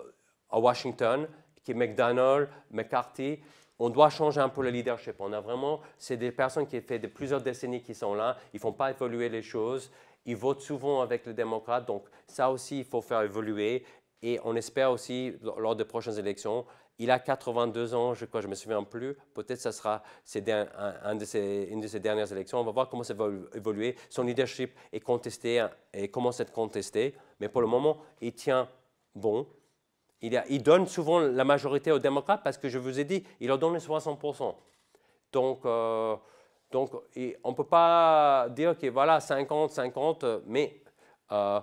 à Washington, qui est McDonald, McCarthy, on doit changer un peu le leadership. On a vraiment, c'est des personnes qui ont fait de plusieurs décennies qui sont là, ils ne font pas évoluer les choses, ils votent souvent avec les démocrates, donc ça aussi, il faut faire évoluer. Et on espère aussi, lors des prochaines élections, il a 82 ans, je crois, je me souviens plus. Peut-être ce sera un, une de ses dernières élections. On va voir comment ça va évoluer. Son leadership est contesté et commence à être contesté. Mais pour le moment, il tient bon. Il, donne souvent la majorité aux démocrates parce que je vous ai dit, il leur donne les 60%. Donc, euh, donc on ne peut pas dire que voilà, 50-50, mais euh,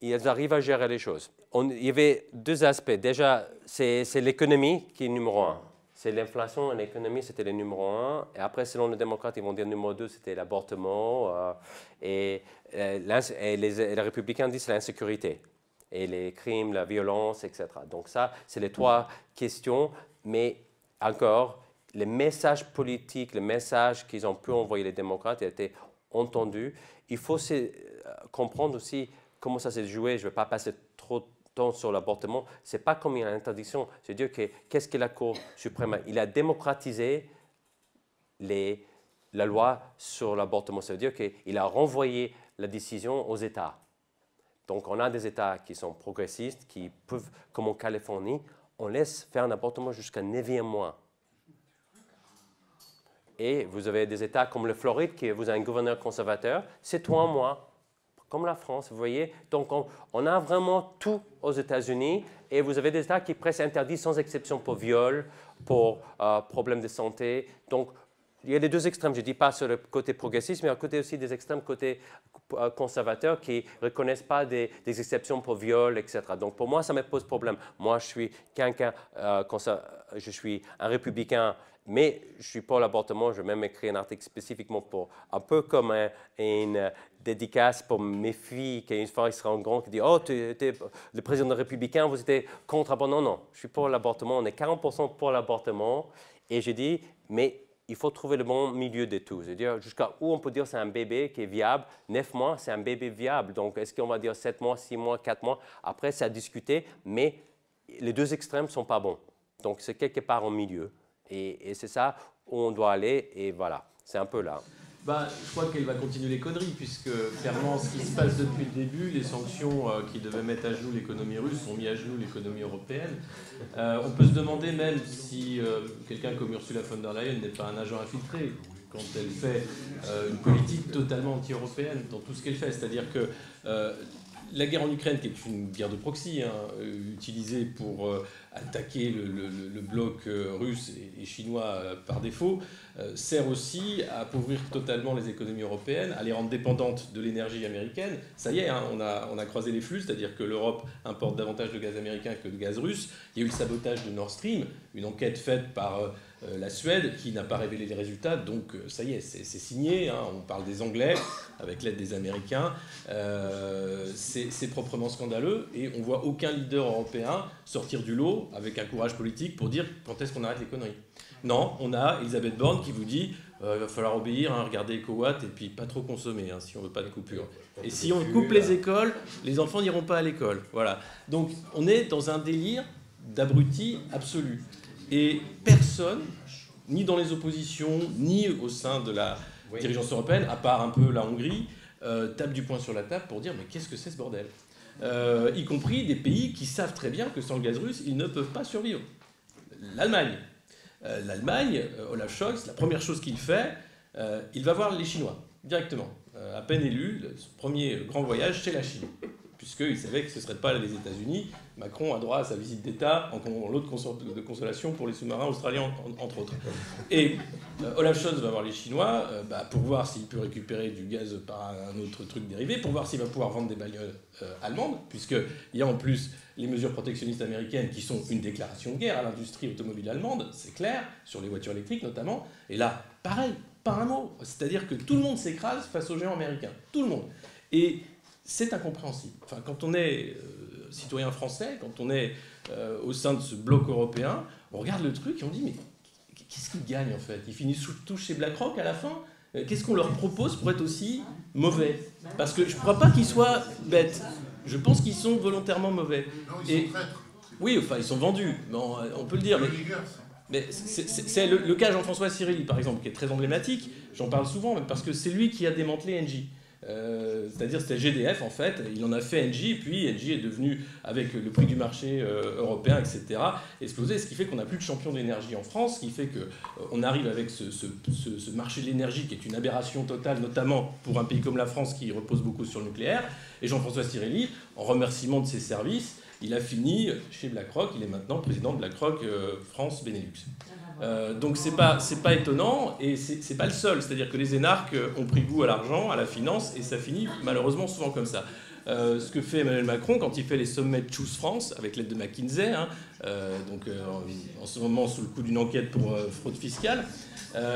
ils arrivent à gérer les choses. il y avait deux aspects. Déjà, c'est l'économie qui est numéro un. C'est l'inflation et l'économie, c'était le numéro un. Et après, selon les démocrates, ils vont dire numéro deux, c'était l'avortement. Euh, et, et, les, républicains disent l'insécurité et les crimes, la violence, etc. Donc ça, c'est les trois questions, mais encore, les messages politiques, les messages qu'ils ont pu envoyer les démocrates ont été entendus. Il faut euh, comprendre aussi comment ça s'est joué. Je ne vais pas passer trop de temps sur l'avortement. Ce n'est pas comme une interdiction. C'est dire que qu'est-ce que la Cour suprême Il a démocratisé les, la loi sur l'avortement. Ça veut dire qu'il a renvoyé la décision aux États. Donc, on a des États qui sont progressistes, qui peuvent, comme en Californie, on laisse faire un avortement jusqu'à 9e mois. Et vous avez des États comme le Floride, qui vous avez un gouverneur conservateur, c'est trois mois, comme la France, vous voyez. Donc, on, a vraiment tout aux États-Unis. Et vous avez des États qui presque interdisent sans exception pour viol, pour euh, problèmes de santé. Donc, il y a les deux extrêmes. Je ne dis pas sur le côté progressiste, mais à côté aussi des extrêmes côté euh, conservateurs qui ne reconnaissent pas des, exceptions pour viol, etc. Donc pour moi, ça me pose problème. Moi, je suis quelqu'un, euh, je suis un républicain, mais je suis pour l'avortement. Je vais même écrire un article spécifiquement pour, un peu comme une dédicace pour mes filles, qui une fois ils seront grands, qui disent Oh, tu es le président républicain, vous étiez contre l'avortement. Non, non, je suis pour l'avortement. On est 40% pour l'avortement. Et je dis, mais il faut trouver le bon milieu de tout. C'est-à-dire jusqu'à où on peut dire c'est un bébé qui est viable. Neuf mois, c'est un bébé viable. Donc, est-ce qu'on va dire sept mois, six mois, quatre mois? Après, c'est à discuter, mais les deux extrêmes ne sont pas bons. Donc, c'est quelque part au milieu. Et, et c'est ça où on doit aller. Et voilà, c'est un peu là. Bah, je crois qu'elle va continuer les conneries, puisque clairement, ce qui se passe depuis le début, les sanctions euh, qui devaient mettre à genoux l'économie russe ont mis à genoux l'économie européenne. Euh, on peut se demander même si euh, quelqu'un comme Ursula von der Leyen n'est pas un agent infiltré. quand elle fait une politique totalement anti-européenne dans tout ce qu'elle fait. C'est-à-dire que la guerre en Ukraine, qui est une guerre de proxy, hein, utilisée pour attaquer le, bloc euh, russe et, chinois euh, par défaut, euh, sert aussi à appauvrir totalement les économies européennes, à les rendre dépendantes de l'énergie américaine. Ça y est, hein, on, a, on a croisé les flux, c'est-à-dire que l'Europe importe davantage de gaz américain que de gaz russe. Il y a eu le sabotage de Nord Stream, une enquête faite par la Suède qui n'a pas révélé les résultats, donc ça y est, c'est signé, hein, on parle des Anglais avec l'aide des Américains, c'est proprement scandaleux et on voit aucun leader européen sortir du lot avec un courage politique pour dire quand est-ce qu'on arrête les conneries. Non, on a Elisabeth Borne qui vous dit euh, il va falloir obéir, hein, regarder EcoWatt et puis pas trop consommer hein, si on veut pas de coupure. Et si on coupe les écoles, les enfants n'iront pas à l'école. Voilà. Donc on est dans un délire d'abruti absolu. Et personne, ni dans les oppositions, ni au sein de la dirigeance européenne, à part un peu la Hongrie, euh, tape du poing sur la table pour dire mais qu'est-ce que c'est ce bordel euh, y compris des pays qui savent très bien que sans le gaz russe, ils ne peuvent pas survivre. L'Allemagne. Euh, L'Allemagne, Olaf Scholz, la première chose qu'il fait, il va voir les Chinois directement. à peine élu, son premier grand voyage, c'est la Chine puisqu'il savait que ce ne serait pas les États-Unis. Macron a droit à sa visite d'État en lot de consolation pour les sous-marins australiens, entre autres. Et euh, Olaf Scholz va voir les Chinois euh, bah, pour voir s'il peut récupérer du gaz par un autre truc dérivé, pour voir s'il va pouvoir vendre des bagnoles euh, allemandes, puisqu'il y a en plus les mesures protectionnistes américaines qui sont une déclaration de guerre à l'industrie automobile allemande, c'est clair, sur les voitures électriques notamment. Et là, pareil, pas un mot. C'est-à-dire que tout le monde s'écrase face aux géants américains. Tout le monde. Et c'est incompréhensible. Enfin, quand on est euh, citoyen français, quand on est euh, au sein de ce bloc européen, on regarde le truc et on dit mais qu'est-ce qu'ils gagnent en fait? Ils finissent sous touche chez BlackRock à la fin? Euh, Qu'est-ce qu'on leur propose pour être aussi mauvais? Parce que je ne crois pas qu'ils soient bêtes. Je pense qu'ils sont volontairement mauvais. Non, ils sont Oui, enfin, ils sont vendus. on peut le dire. Mais, c'est le, le, cas Jean-François Cyrilli, par exemple, qui est très emblématique. J'en parle souvent, parce que c'est lui qui a démantelé Engie. Euh, c'est-à-dire c'était GDF en fait, il en a fait Engie, puis Engie est devenu, avec le prix du marché euh, européen, etc., explosé, ce qui fait qu'on n'a plus de champion d'énergie en France, ce qui fait qu'on euh, arrive avec ce, marché de l'énergie qui est une aberration totale, notamment pour un pays comme la France qui repose beaucoup sur le nucléaire. Et Jean-François Cirelli, en remerciement de ses services, il a fini chez BlackRock, il est maintenant président de BlackRock France Benelux. Euh, donc c'est pas pas étonnant et c'est pas le seul. C'est-à-dire que les énarques ont pris goût à l'argent, à la finance et ça finit malheureusement souvent comme ça. Euh, ce que fait Emmanuel Macron quand il fait les sommets de Choose France avec l'aide de McKinsey, hein, euh, donc en, ce moment sous le coup d'une enquête pour fraude fiscale,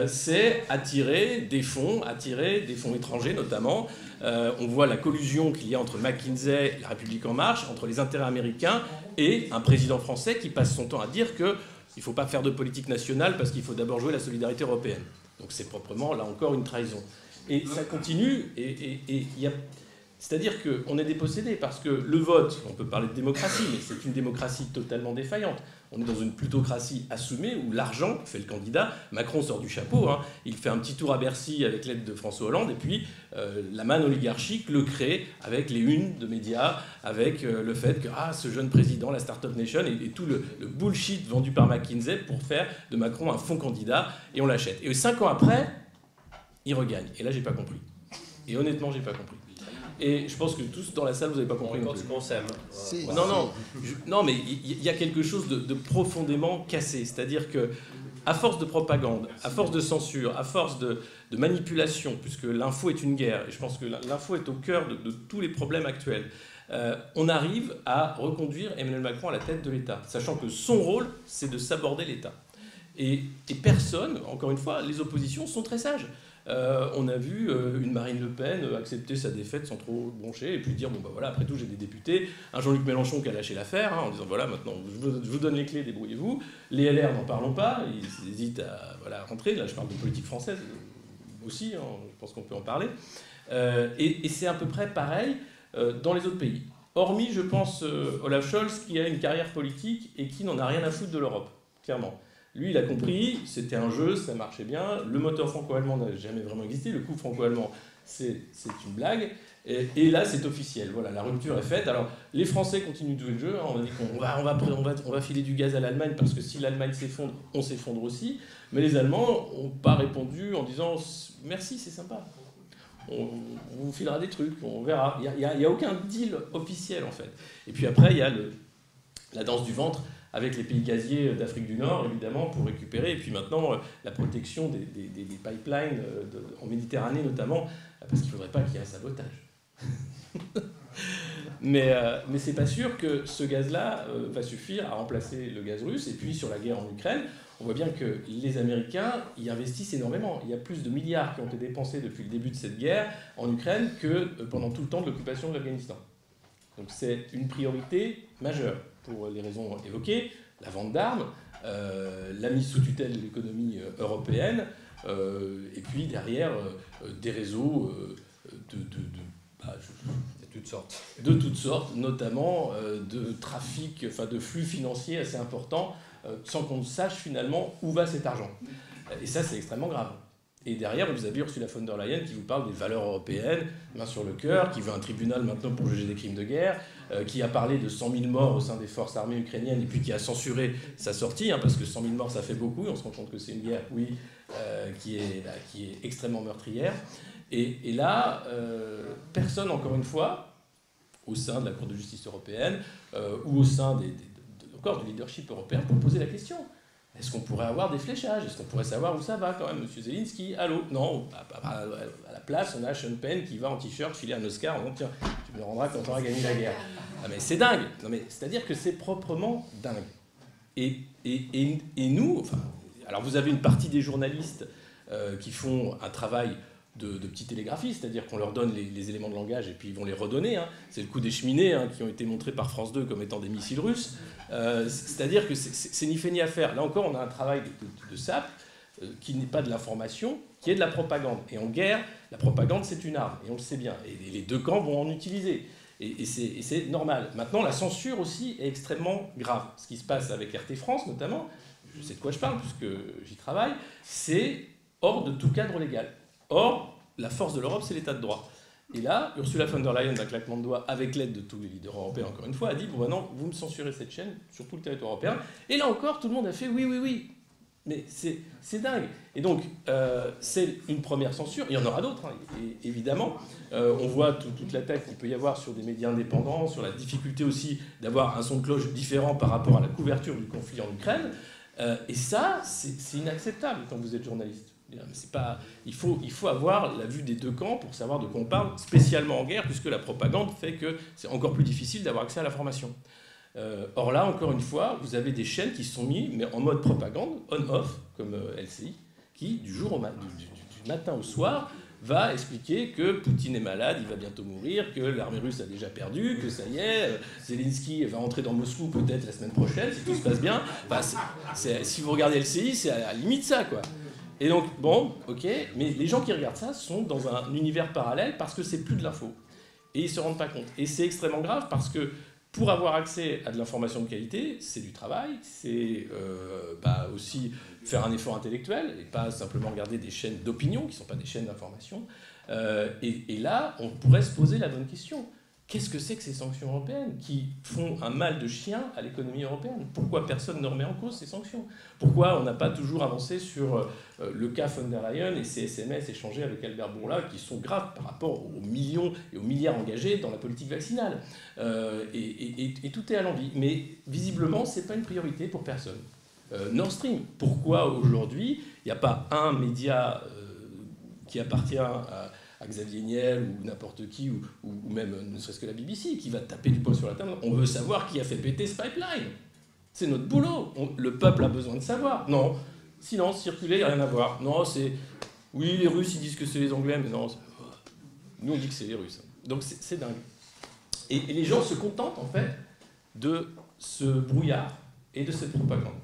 c'est attirer des fonds, attirer des fonds étrangers notamment. on voit la collusion qu'il y a entre McKinsey, la République en marche, entre les intérêts américains et un président français qui passe son temps à dire que il ne faut pas faire de politique nationale parce qu'il faut d'abord jouer la solidarité européenne. Donc c'est proprement, là encore, une trahison. Et ça continue, et c'est-à-dire qu'on est dépossédé parce que le vote, on peut parler de démocratie, mais c'est une démocratie totalement défaillante. On est dans une plutocratie assumée où l'argent fait le candidat. Macron sort du chapeau, hein. il fait un petit tour à Bercy avec l'aide de François Hollande, et puis euh, la manne oligarchique le crée avec les unes de médias, avec euh, le fait que ah, ce jeune président, la Startup Nation, et, tout le, bullshit vendu par McKinsey pour faire de Macron un faux candidat, et on l'achète. Et cinq ans après, il regagne. Et là, j'ai pas compris. Et honnêtement, j'ai pas compris. Et je pense que tous dans la salle, vous n'avez pas compris. On s'aime. Non, non, non, mais il y, a quelque chose de, profondément cassé. C'est-à-dire que, à force de propagande, à force de censure, à force de, manipulation, puisque l'info est une guerre, et je pense que l'info est au cœur de, tous les problèmes actuels, euh, on arrive à reconduire Emmanuel Macron à la tête de l'État, sachant que son rôle, c'est de s'aborder l'État. Et, et, personne, encore une fois, les oppositions sont très sages. Euh, on a vu euh, une Marine Le Pen accepter sa défaite sans trop broncher et puis dire bon bah voilà après tout j'ai des députés, un Jean-Luc Mélenchon qui a lâché l'affaire hein, en disant voilà maintenant je vous, donne les clés, débrouillez-vous. Les LR n'en parlons pas, ils hésitent à voilà, rentrer. Là je parle de politique française aussi, hein, je pense qu'on peut en parler. Euh, et, c'est à peu près pareil dans les autres pays. Hormis, je pense, Olaf Scholz qui a une carrière politique et qui n'en a rien à foutre de l'Europe, clairement. Lui, il a compris, c'était un jeu, ça marchait bien. Le moteur franco-allemand n'a jamais vraiment existé. Le coup franco-allemand, c'est une blague. Et, là, c'est officiel. Voilà, la rupture est faite. Alors, les Français continuent de jouer le jeu. Hein. On a dit qu'on va, on va, on va, on va filer du gaz à l'Allemagne parce que si l'Allemagne s'effondre, on s'effondre aussi. Mais les Allemands n'ont pas répondu en disant merci, c'est sympa. On, vous filera des trucs, on verra. Il n'y a, a, aucun deal officiel en fait. Et puis après, il y a le, la danse du ventre avec les pays gaziers d'Afrique du Nord, évidemment, pour récupérer. Et puis maintenant, euh, la protection des, pipelines euh, en Méditerranée notamment, parce qu'il ne faudrait pas qu'il y ait un sabotage. [laughs] mais euh, mais c'est pas sûr que ce gaz-là euh, va suffire à remplacer le gaz russe. Et puis sur la guerre en Ukraine, on voit bien que les Américains y investissent énormément. Il y a plus de milliards qui ont été dépensés depuis le début de cette guerre en Ukraine que euh, pendant tout le temps de l'occupation de l'Afghanistan. Donc c'est une priorité majeure pour les raisons évoquées, la vente d'armes, la mise sous tutelle de l'économie européenne, et puis derrière des réseaux de, bah, de toutes sortes. Notamment euh, de trafic, de flux financiers assez importants, euh, sans qu'on sache finalement où va cet argent. Et ça, c'est extrêmement grave. Et derrière, vous avez Ursula von der Leyen qui vous parle des valeurs européennes, main sur le cœur, qui veut un tribunal maintenant pour juger des crimes de guerre, euh, qui a parlé de 100 000 morts au sein des forces armées ukrainiennes et puis qui a censuré sa sortie, hein, parce que 100 000 morts, ça fait beaucoup, on se rend compte que c'est une guerre, oui, qui, est, bah, qui est extrêmement meurtrière. Et, là, euh, personne, encore une fois, au sein de la Cour de justice européenne euh, ou au sein des, encore du leadership européen, pour poser la question. Est-ce qu'on pourrait avoir des fléchages? Est-ce qu'on pourrait savoir où ça va quand même Monsieur Zelensky, allô? Non, à, la place, on a Sean Penn qui va en t-shirt filer un Oscar en tiens, tu me rendras quand on aura gagné la guerre. Ah mais c'est dingue C'est-à-dire que c'est proprement dingue. Et, et, et, nous, alors vous avez une partie des journalistes euh, qui font un travail de, petits télégraphistes, c'est-à-dire qu'on leur donne les, éléments de langage et puis ils vont les redonner. Hein. C'est le coup des cheminées hein, qui ont été montrés par France 2 comme étant des missiles russes. Euh, c'est-à-dire que c'est ni fait ni à faire. Là encore, on a un travail de, SAP euh, qui n'est pas de l'information, qui est de la propagande. Et en guerre, la propagande, c'est une arme, et on le sait bien. Et les deux camps vont en utiliser. Et, et c'est normal. Maintenant, la censure aussi est extrêmement grave. Ce qui se passe avec RT France, notamment, je sais de quoi je parle puisque j'y travaille, c'est hors de tout cadre légal. Or, la force de l'Europe, c'est l'état de droit. Et là, Ursula von der Leyen, d'un claquement de doigts, avec l'aide de tous les leaders européens, encore une fois, a dit Bon, maintenant, vous me censurez cette chaîne sur tout le territoire européen. Et là encore, tout le monde a fait Oui, oui, oui. Mais c'est dingue. Et donc, euh, c'est une première censure. Il y en aura d'autres, hein, évidemment. Euh, on voit toute l'attaque qu'il peut y avoir sur des médias indépendants, sur la difficulté aussi d'avoir un son de cloche différent par rapport à la couverture du conflit en Ukraine. Euh, et ça, c'est inacceptable quand vous êtes journaliste. Pas, il, faut, il faut avoir la vue des deux camps pour savoir de quoi on parle, spécialement en guerre, puisque la propagande fait que c'est encore plus difficile d'avoir accès à l'information. Euh, or là, encore une fois, vous avez des chaînes qui sont mises mais en mode propagande, on-off, comme euh, LCI, qui, du, jour au du, matin au soir, va expliquer que Poutine est malade, il va bientôt mourir, que l'armée russe a déjà perdu, que ça y est, euh, Zelensky va rentrer dans Moscou peut-être la semaine prochaine, si tout se passe bien. si vous regardez LCI, c'est à la limite ça, quoi. Et donc, bon, ok, mais les gens qui regardent ça sont dans un univers parallèle parce que c'est plus de l'info. Et ils ne se rendent pas compte. Et c'est extrêmement grave parce que pour avoir accès à de l'information de qualité, c'est du travail, c'est euh, bah, aussi faire un effort intellectuel et pas simplement regarder des chaînes d'opinion qui ne sont pas des chaînes d'information. Euh, et, et, là, on pourrait se poser la bonne question. Qu'est-ce que c'est que ces sanctions européennes qui font un mal de chien à l'économie européenne? Pourquoi personne ne remet en cause ces sanctions? Pourquoi on n'a pas toujours avancé sur euh, le cas von der Leyen et ces SMS échangés avec Albert Bourla qui sont graves par rapport aux millions et aux milliards engagés dans la politique vaccinale? Euh, et, tout est à l'envie. Mais visiblement, ce n'est pas une priorité pour personne. Euh, Nord Stream, pourquoi aujourd'hui il n'y a pas un média qui appartient à Xavier Niel ou n'importe qui, ou, même ne serait-ce que la BBC, qui va taper du poing sur la table. On veut savoir qui a fait péter ce pipeline. C'est notre boulot. le peuple a besoin de savoir. Non, silence, circuler, rien à voir. Non, c'est. Oui, les Russes, ils disent que c'est les Anglais, mais non. Nous, on dit que c'est les Russes. Donc c'est dingue. Et, les gens se contentent, en fait, de ce brouillard et de cette propagande.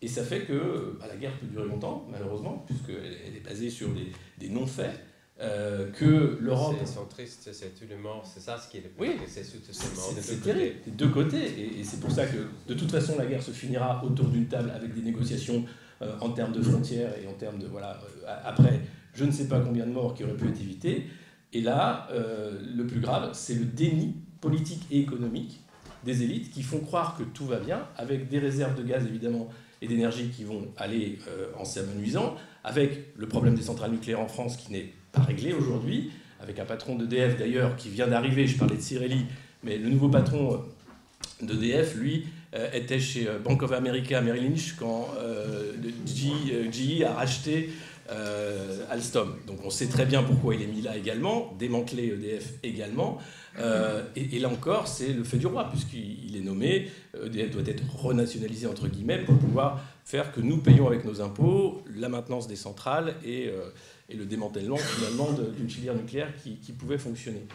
Et ça fait que bah, la guerre peut durer longtemps, malheureusement, puisqu'elle est basée sur des, des non-faits. Euh, que l'Europe. Ils sont tristes, c'est tout le monde, c'est ça ce qui est le plus Oui, c'est terrible, des deux côtés. Et, c'est pour ça que, de toute façon, la guerre se finira autour d'une table avec des négociations euh, en termes de frontières et en termes de. Voilà, euh, après, je ne sais pas combien de morts qui auraient pu être évités. Et là, le plus grave, c'est le déni politique et économique des élites qui font croire que tout va bien, avec des réserves de gaz évidemment et d'énergie qui vont aller en s'amenuisant, avec le problème des centrales nucléaires en France qui n'est pas réglé aujourd'hui, avec un patron d'EDF d'ailleurs qui vient d'arriver, je parlais de Cirelli, mais le nouveau patron euh, d'EDF, lui, euh, était chez euh, Bank of America Merrill Lynch quand GE a racheté Alstom. Donc on sait très bien pourquoi il est mis là également, démanteler EDF également. et, là encore, c'est le fait du roi, puisqu'il est nommé, EDF doit être renationalisé entre guillemets pour pouvoir faire que nous payons avec nos impôts la maintenance des centrales et, et le démantèlement finalement d'une filière nucléaire qui, pouvait fonctionner.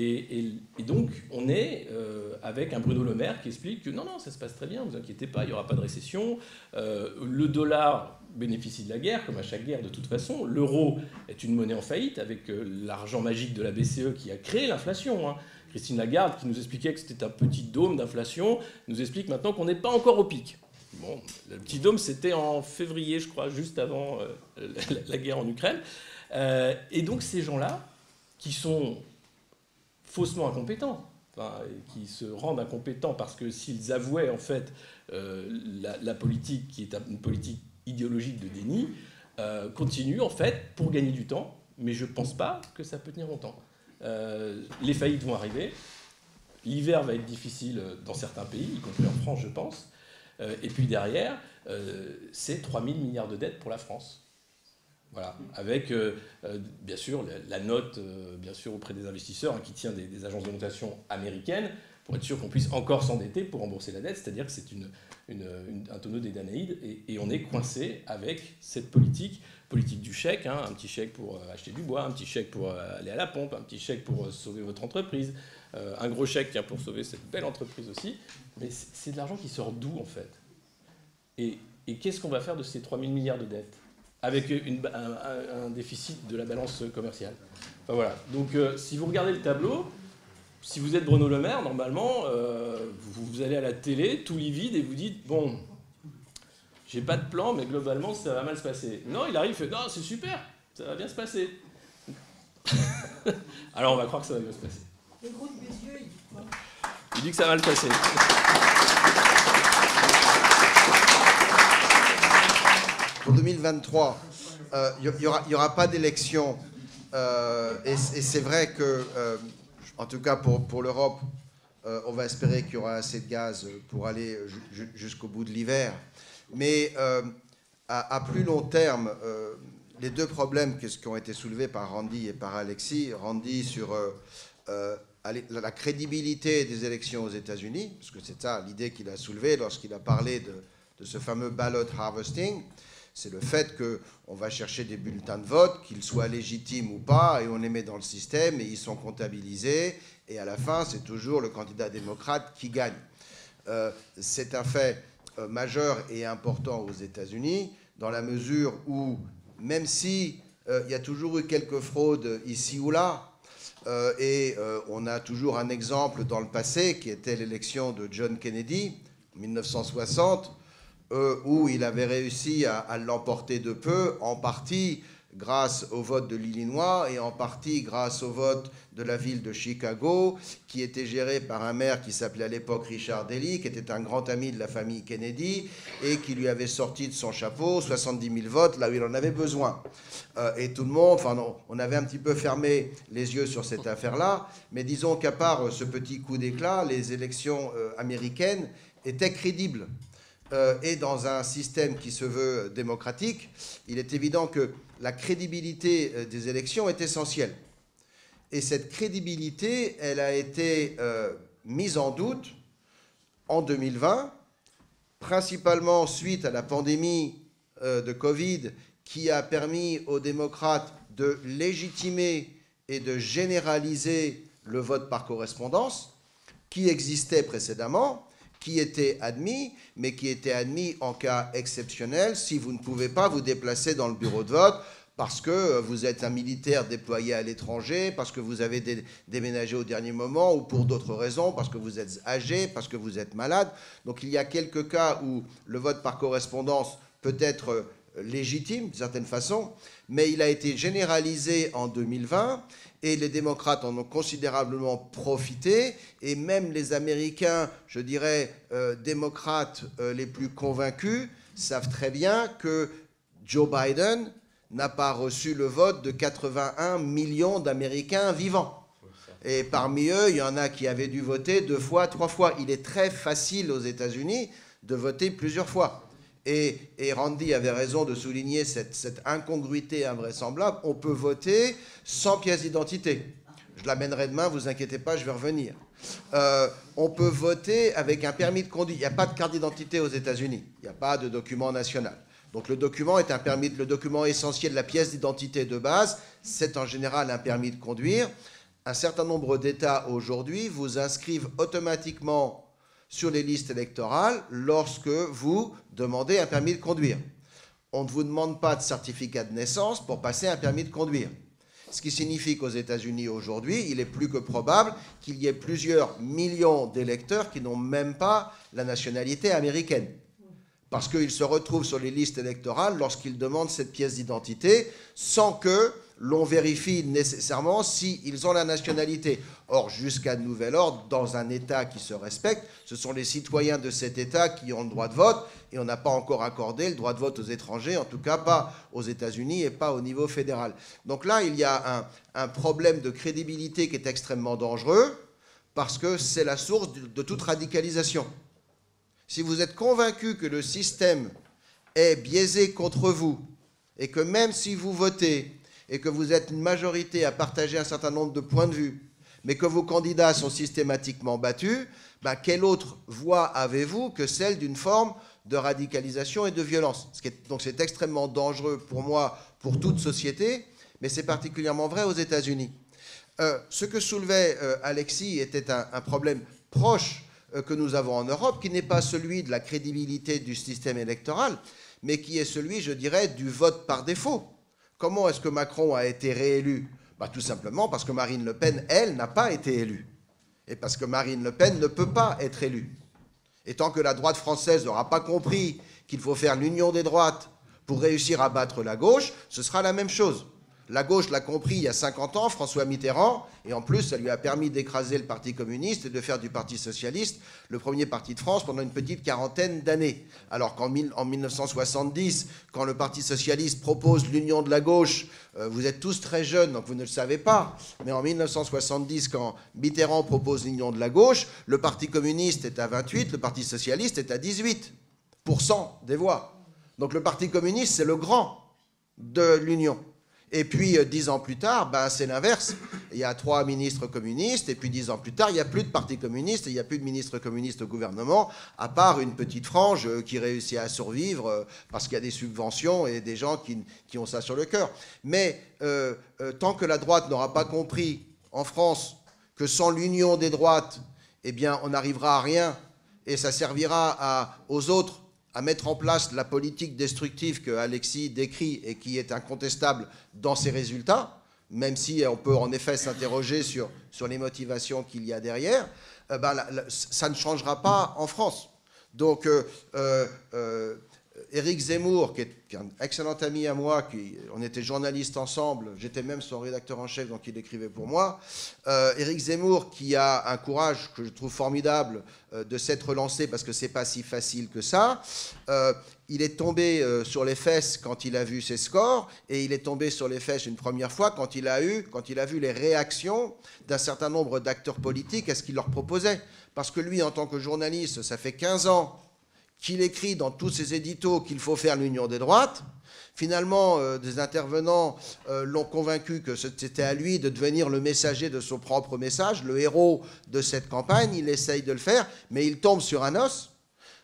Et, donc, on est euh, avec un Bruno Le Maire qui explique que non, non, ça se passe très bien, vous inquiétez pas, il n'y aura pas de récession. Euh, le dollar bénéficie de la guerre, comme à chaque guerre de toute façon. L'euro est une monnaie en faillite, avec euh, l'argent magique de la BCE qui a créé l'inflation. Hein. Christine Lagarde, qui nous expliquait que c'était un petit dôme d'inflation, nous explique maintenant qu'on n'est pas encore au pic. Bon, le petit dôme, c'était en février, je crois, juste avant [laughs] la, guerre en Ukraine. Et donc ces gens-là, qui sont faussement incompétents, qui se rendent incompétents parce que s'ils avouaient en fait euh, la, politique qui est une politique idéologique de déni, continuent en fait pour gagner du temps. Mais je ne pense pas que ça peut tenir longtemps. les faillites vont arriver. L'hiver va être difficile dans certains pays, y compris en France, je pense. Euh, et puis derrière, euh, c'est 3 000 milliards de dettes pour la France. Voilà, avec euh, bien sûr la, note bien sûr auprès des investisseurs hein, qui tient des, agences de notation américaines pour être sûr qu'on puisse encore s'endetter pour rembourser la dette, c'est-à-dire que c'est un tonneau des Danaïdes et, on est coincé avec cette politique, politique du chèque, hein, un petit chèque pour acheter du bois, un petit chèque pour aller à la pompe, un petit chèque pour sauver votre entreprise, un gros chèque pour sauver cette belle entreprise aussi, mais c'est de l'argent qui sort d'où en fait? Et, qu'est-ce qu'on va faire de ces 3 000 milliards de dettes? Avec un, déficit de la balance commerciale enfin, voilà. Donc euh, si vous regardez le tableau, si vous êtes Bruno Le Maire, normalement, euh, vous, allez à la télé, tout livide, et vous dites, bon, j'ai pas de plan, mais globalement, ça va mal se passer. Non, il arrive, il fait, non, c'est super, ça va bien se passer. [laughs] Alors on va croire que ça va bien se passer. Les gros il dit quoi? Il dit que ça va le passer. 2023, il n'y aura, pas d'élection. Euh, et, c'est vrai que, euh, en tout cas pour, l'Europe, euh, on va espérer qu'il y aura assez de gaz pour aller jusqu'au bout de l'hiver. Mais à, plus long terme, les deux problèmes qui ont été soulevés par Randy et par Alexis, Randy sur la crédibilité des élections aux États-Unis, parce que c'est ça l'idée qu'il a soulevée lorsqu'il a parlé de, ce fameux ballot harvesting, c'est le fait qu'on va chercher des bulletins de vote, qu'ils soient légitimes ou pas, et on les met dans le système, et ils sont comptabilisés, et à la fin, c'est toujours le candidat démocrate qui gagne. Euh, c'est un fait euh, majeur et important aux États-Unis, dans la mesure où, même si euh, il y a toujours eu quelques fraudes ici ou là, et on a toujours un exemple dans le passé qui était l'élection de John Kennedy en 1960, euh, où il avait réussi à l'emporter de peu, en partie grâce au vote de l'Illinois et en partie grâce au vote de la ville de Chicago, qui était géré par un maire qui s'appelait à l'époque Richard Daley, qui était un grand ami de la famille Kennedy et qui lui avait sorti de son chapeau 70 000 votes là où il en avait besoin. Euh, et tout le monde, enfin, on avait un petit peu fermé les yeux sur cette affaire-là, mais disons qu'à part ce petit coup d'éclat, les élections euh, américaines étaient crédibles. Euh, et dans un système qui se veut démocratique, il est évident que la crédibilité euh, des élections est essentielle. Et cette crédibilité, elle a été euh, mise en doute en 2020, principalement suite à la pandémie de Covid qui a permis aux démocrates de légitimer et de généraliser le vote par correspondance qui existait précédemment qui était admis, mais qui était admis en cas exceptionnel si vous ne pouvez pas vous déplacer dans le bureau de vote parce que vous êtes un militaire déployé à l'étranger, parce que vous avez déménagé au dernier moment, ou pour d'autres raisons, parce que vous êtes âgé, parce que vous êtes malade. Donc il y a quelques cas où le vote par correspondance peut être légitime, d'une certaine façon, mais il a été généralisé en 2020 et les démocrates en ont considérablement profité, et même les Américains, je dirais, euh, démocrates euh, les plus convaincus, savent très bien que Joe Biden n'a pas reçu le vote de 81 millions d'Américains vivants. Et parmi eux, il y en a qui avaient dû voter deux fois, trois fois. Il est très facile aux États-Unis de voter plusieurs fois. Et, Randy avait raison de souligner cette, incongruité invraisemblable. On peut voter sans pièce d'identité. Je l'amènerai demain, vous inquiétez pas, je vais revenir. Euh, on peut voter avec un permis de conduire. Il n'y a pas de carte d'identité aux États-Unis. Il n'y a pas de document national. Donc le document est un permis, le document essentiel, la pièce d'identité de base, c'est en général un permis de conduire. Un certain nombre d'États aujourd'hui vous inscrivent automatiquement sur les listes électorales lorsque vous demandez un permis de conduire. On ne vous demande pas de certificat de naissance pour passer un permis de conduire. Ce qui signifie qu'aux États-Unis aujourd'hui, il est plus que probable qu'il y ait plusieurs millions d'électeurs qui n'ont même pas la nationalité américaine. Parce qu'ils se retrouvent sur les listes électorales lorsqu'ils demandent cette pièce d'identité sans que l'on vérifie nécessairement s'ils ont la nationalité. Or, jusqu'à nouvel ordre, dans un État qui se respecte, ce sont les citoyens de cet État qui ont le droit de vote, et on n'a pas encore accordé le droit de vote aux étrangers, en tout cas pas aux États-Unis et pas au niveau fédéral. Donc là, il y a un, problème de crédibilité qui est extrêmement dangereux, parce que c'est la source de toute radicalisation. Si vous êtes convaincu que le système est biaisé contre vous, et que même si vous votez, et que vous êtes une majorité à partager un certain nombre de points de vue, mais que vos candidats sont systématiquement battus, ben, quelle autre voie avez-vous que celle d'une forme de radicalisation et de violence? Donc c'est extrêmement dangereux pour moi, pour toute société, mais c'est particulièrement vrai aux États-Unis. Euh, ce que soulevait euh, Alexis était un, problème proche euh, que nous avons en Europe, qui n'est pas celui de la crédibilité du système électoral, mais qui est celui, je dirais, du vote par défaut. Comment est-ce que Macron a été réélu? Bah, Tout simplement parce que Marine Le Pen, elle, n'a pas été élue. Et parce que Marine Le Pen ne peut pas être élue. Et tant que la droite française n'aura pas compris qu'il faut faire l'union des droites pour réussir à battre la gauche, ce sera la même chose. La gauche l'a compris il y a 50 ans, François Mitterrand, et en plus, ça lui a permis d'écraser le Parti communiste et de faire du Parti socialiste le premier parti de France pendant une petite quarantaine d'années. Alors qu'en 1970, quand le Parti socialiste propose l'union de la gauche, euh, vous êtes tous très jeunes, donc vous ne le savez pas, mais en 1970, quand Mitterrand propose l'union de la gauche, le Parti communiste est à 28, le Parti socialiste est à 18% des voix. Donc le Parti communiste, c'est le grand de l'union. Et puis, euh, dix ans plus tard, ben, c'est l'inverse. Il y a trois ministres communistes, et puis dix ans plus tard, il n'y a plus de parti communiste, il n'y a plus de ministres communistes au gouvernement, à part une petite frange euh, qui réussit à survivre euh, parce qu'il y a des subventions et des gens qui, ont ça sur le cœur. Mais tant que la droite n'aura pas compris en France que sans l'union des droites, eh on n'arrivera à rien, et ça servira aux autres à mettre en place la politique destructive que Alexis décrit et qui est incontestable dans ses résultats, même si on peut en effet s'interroger sur, sur les motivations qu'il y a derrière, euh, ben, ça ne changera pas en France. Donc, euh, euh, Éric Zemmour, qui est, un excellent ami à moi, qui, on était journalistes ensemble, j'étais même son rédacteur en chef, donc il écrivait pour moi. Euh, Éric Zemmour, qui a un courage que je trouve formidable euh, de s'être lancé, parce que c'est pas si facile que ça. Euh, il est tombé sur les fesses quand il a vu ses scores, et il est tombé sur les fesses une première fois quand il a eu, quand il a vu les réactions d'un certain nombre d'acteurs politiques à ce qu'il leur proposait. Parce que lui, en tant que journaliste, ça fait 15 ans qu'il écrit dans tous ses éditos qu'il faut faire l'union des droites. Finalement, euh, des intervenants euh, l'ont convaincu que c'était à lui de devenir le messager de son propre message, le héros de cette campagne. Il essaye de le faire, mais il tombe sur un os,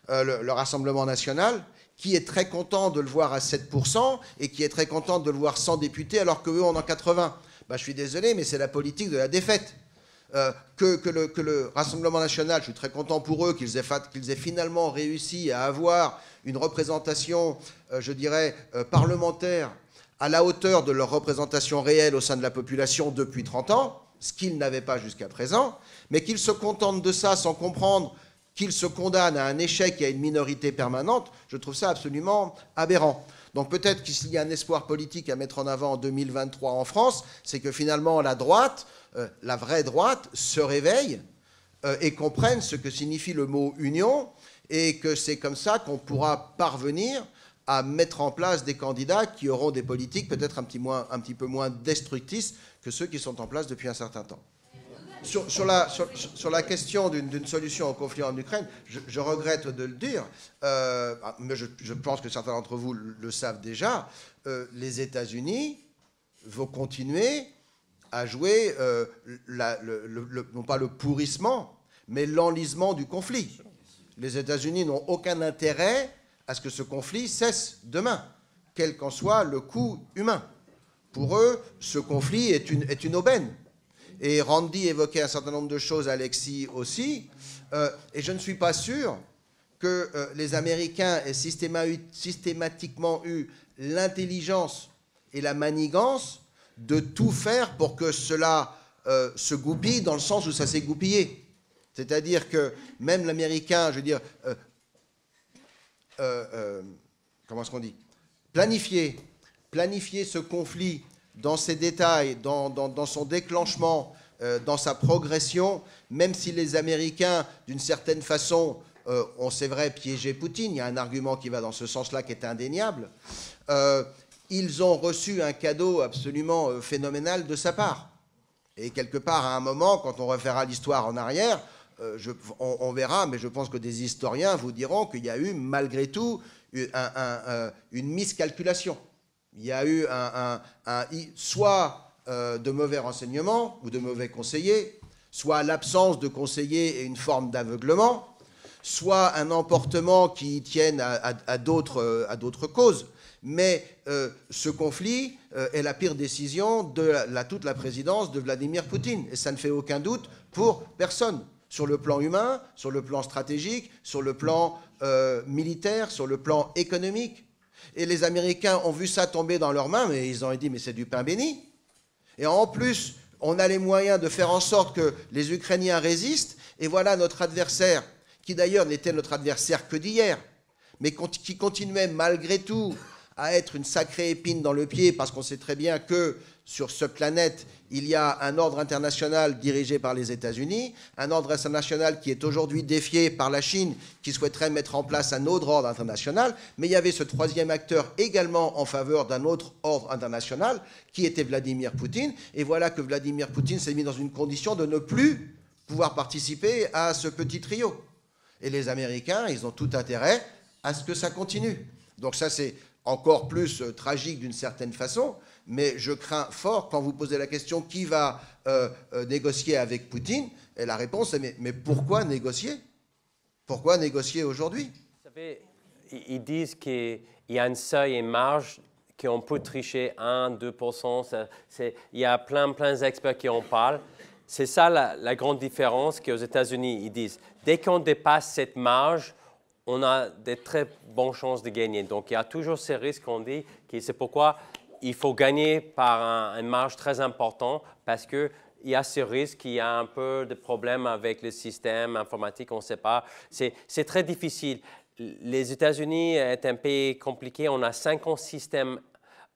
euh, le, Rassemblement national, qui est très content de le voir à 7% et qui est très content de le voir sans député alors qu'eux, on en 80. Bah, je suis désolé, mais c'est la politique de la défaite. Euh, que, le, Rassemblement national, je suis très content pour eux qu'ils aient, finalement réussi à avoir une représentation, euh, je dirais, euh, parlementaire à la hauteur de leur représentation réelle au sein de la population depuis 30 ans, ce qu'ils n'avaient pas jusqu'à présent, mais qu'ils se contentent de ça sans comprendre qu'ils se condamnent à un échec et à une minorité permanente, je trouve ça absolument aberrant. Donc peut-être qu'il y a un espoir politique à mettre en avant en 2023 en France, c'est que finalement la droite, la vraie droite, se réveille euh, et comprenne ce que signifie le mot union et que c'est comme ça qu'on pourra parvenir à mettre en place des candidats qui auront des politiques peut-être un, petit un petit peu moins destructrices que ceux qui sont en place depuis un certain temps. Sur, la, question d'une solution au conflit en Ukraine, je, regrette de le dire, euh, mais je, pense que certains d'entre vous le, savent déjà, euh, les États-Unis vont continuer à jouer, euh, non pas le pourrissement, mais l'enlisement du conflit. Les États-Unis n'ont aucun intérêt à ce que ce conflit cesse demain, quel qu'en soit le coût humain. Pour eux, ce conflit est une, aubaine. Et Randy évoquait un certain nombre de choses, Alexis aussi. Euh, et je ne suis pas sûr que euh, les Américains aient systématiquement eu l'intelligence et la manigance de tout faire pour que cela euh, se goupille dans le sens où ça s'est goupillé. C'est-à-dire que même l'Américain, je veux dire, comment est-ce qu'on dit Planifier, planifier ce conflit dans ses détails, dans, son déclenchement, euh, dans sa progression, même si les Américains, d'une certaine façon, euh, ont, c'est vrai, piégé Poutine, il y a un argument qui va dans ce sens-là qui est indéniable, euh, ils ont reçu un cadeau absolument phénoménal de sa part. Et quelque part, à un moment, quand on refera l'histoire en arrière, on, verra, mais je pense que des historiens vous diront qu'il y a eu, malgré tout, une miscalculation il y a eu soit euh, de mauvais renseignements ou de mauvais conseillers, soit l'absence de conseillers et une forme d'aveuglement, soit un emportement qui tienne à, d'autres causes. Mais euh, ce conflit euh, est la pire décision de toute la présidence de Vladimir Poutine. Et ça ne fait aucun doute pour personne. Sur le plan humain, sur le plan stratégique, sur le plan militaire, sur le plan économique. Et les Américains ont vu ça tomber dans leurs mains, mais ils ont dit, mais c'est du pain béni. Et en plus, on a les moyens de faire en sorte que les Ukrainiens résistent. Et voilà notre adversaire, qui d'ailleurs n'était notre adversaire que d'hier, mais qui continuait malgré tout à être une sacrée épine dans le pied, parce qu'on sait très bien que sur cette planète, il y a un ordre international dirigé par les États-Unis, un ordre international qui est aujourd'hui défié par la Chine, qui souhaiterait mettre en place un autre ordre international, mais il y avait ce troisième acteur également en faveur d'un autre ordre international, qui était Vladimir Poutine, et voilà que Vladimir Poutine s'est mis dans une condition de ne plus pouvoir participer à ce petit trio. Et les Américains, ils ont tout intérêt à ce que ça continue. Donc ça, c'est encore plus euh, tragique d'une certaine façon, mais je crains fort quand vous posez la question qui va euh, euh, négocier avec Poutine, et la réponse est mais, pourquoi négocier? Pourquoi négocier aujourd'hui? Vous savez, ils disent qu'il y a un seuil et marge qu'on peut tricher 1, 2 Il y a plein, plein d'experts qui en parlent. C'est ça la, la, grande différence qu'aux États-Unis, ils disent. Dès qu'on dépasse cette marge, on a de très bonnes chances de gagner. Donc, il y a toujours ces risques qu'on dit, c'est pourquoi il faut gagner par un, une marge très importante parce qu'il y a ce risque qu'il y a un peu de problèmes avec le système informatique, on ne sait pas. C'est très difficile. Les États-Unis est un pays compliqué. On a 50 systèmes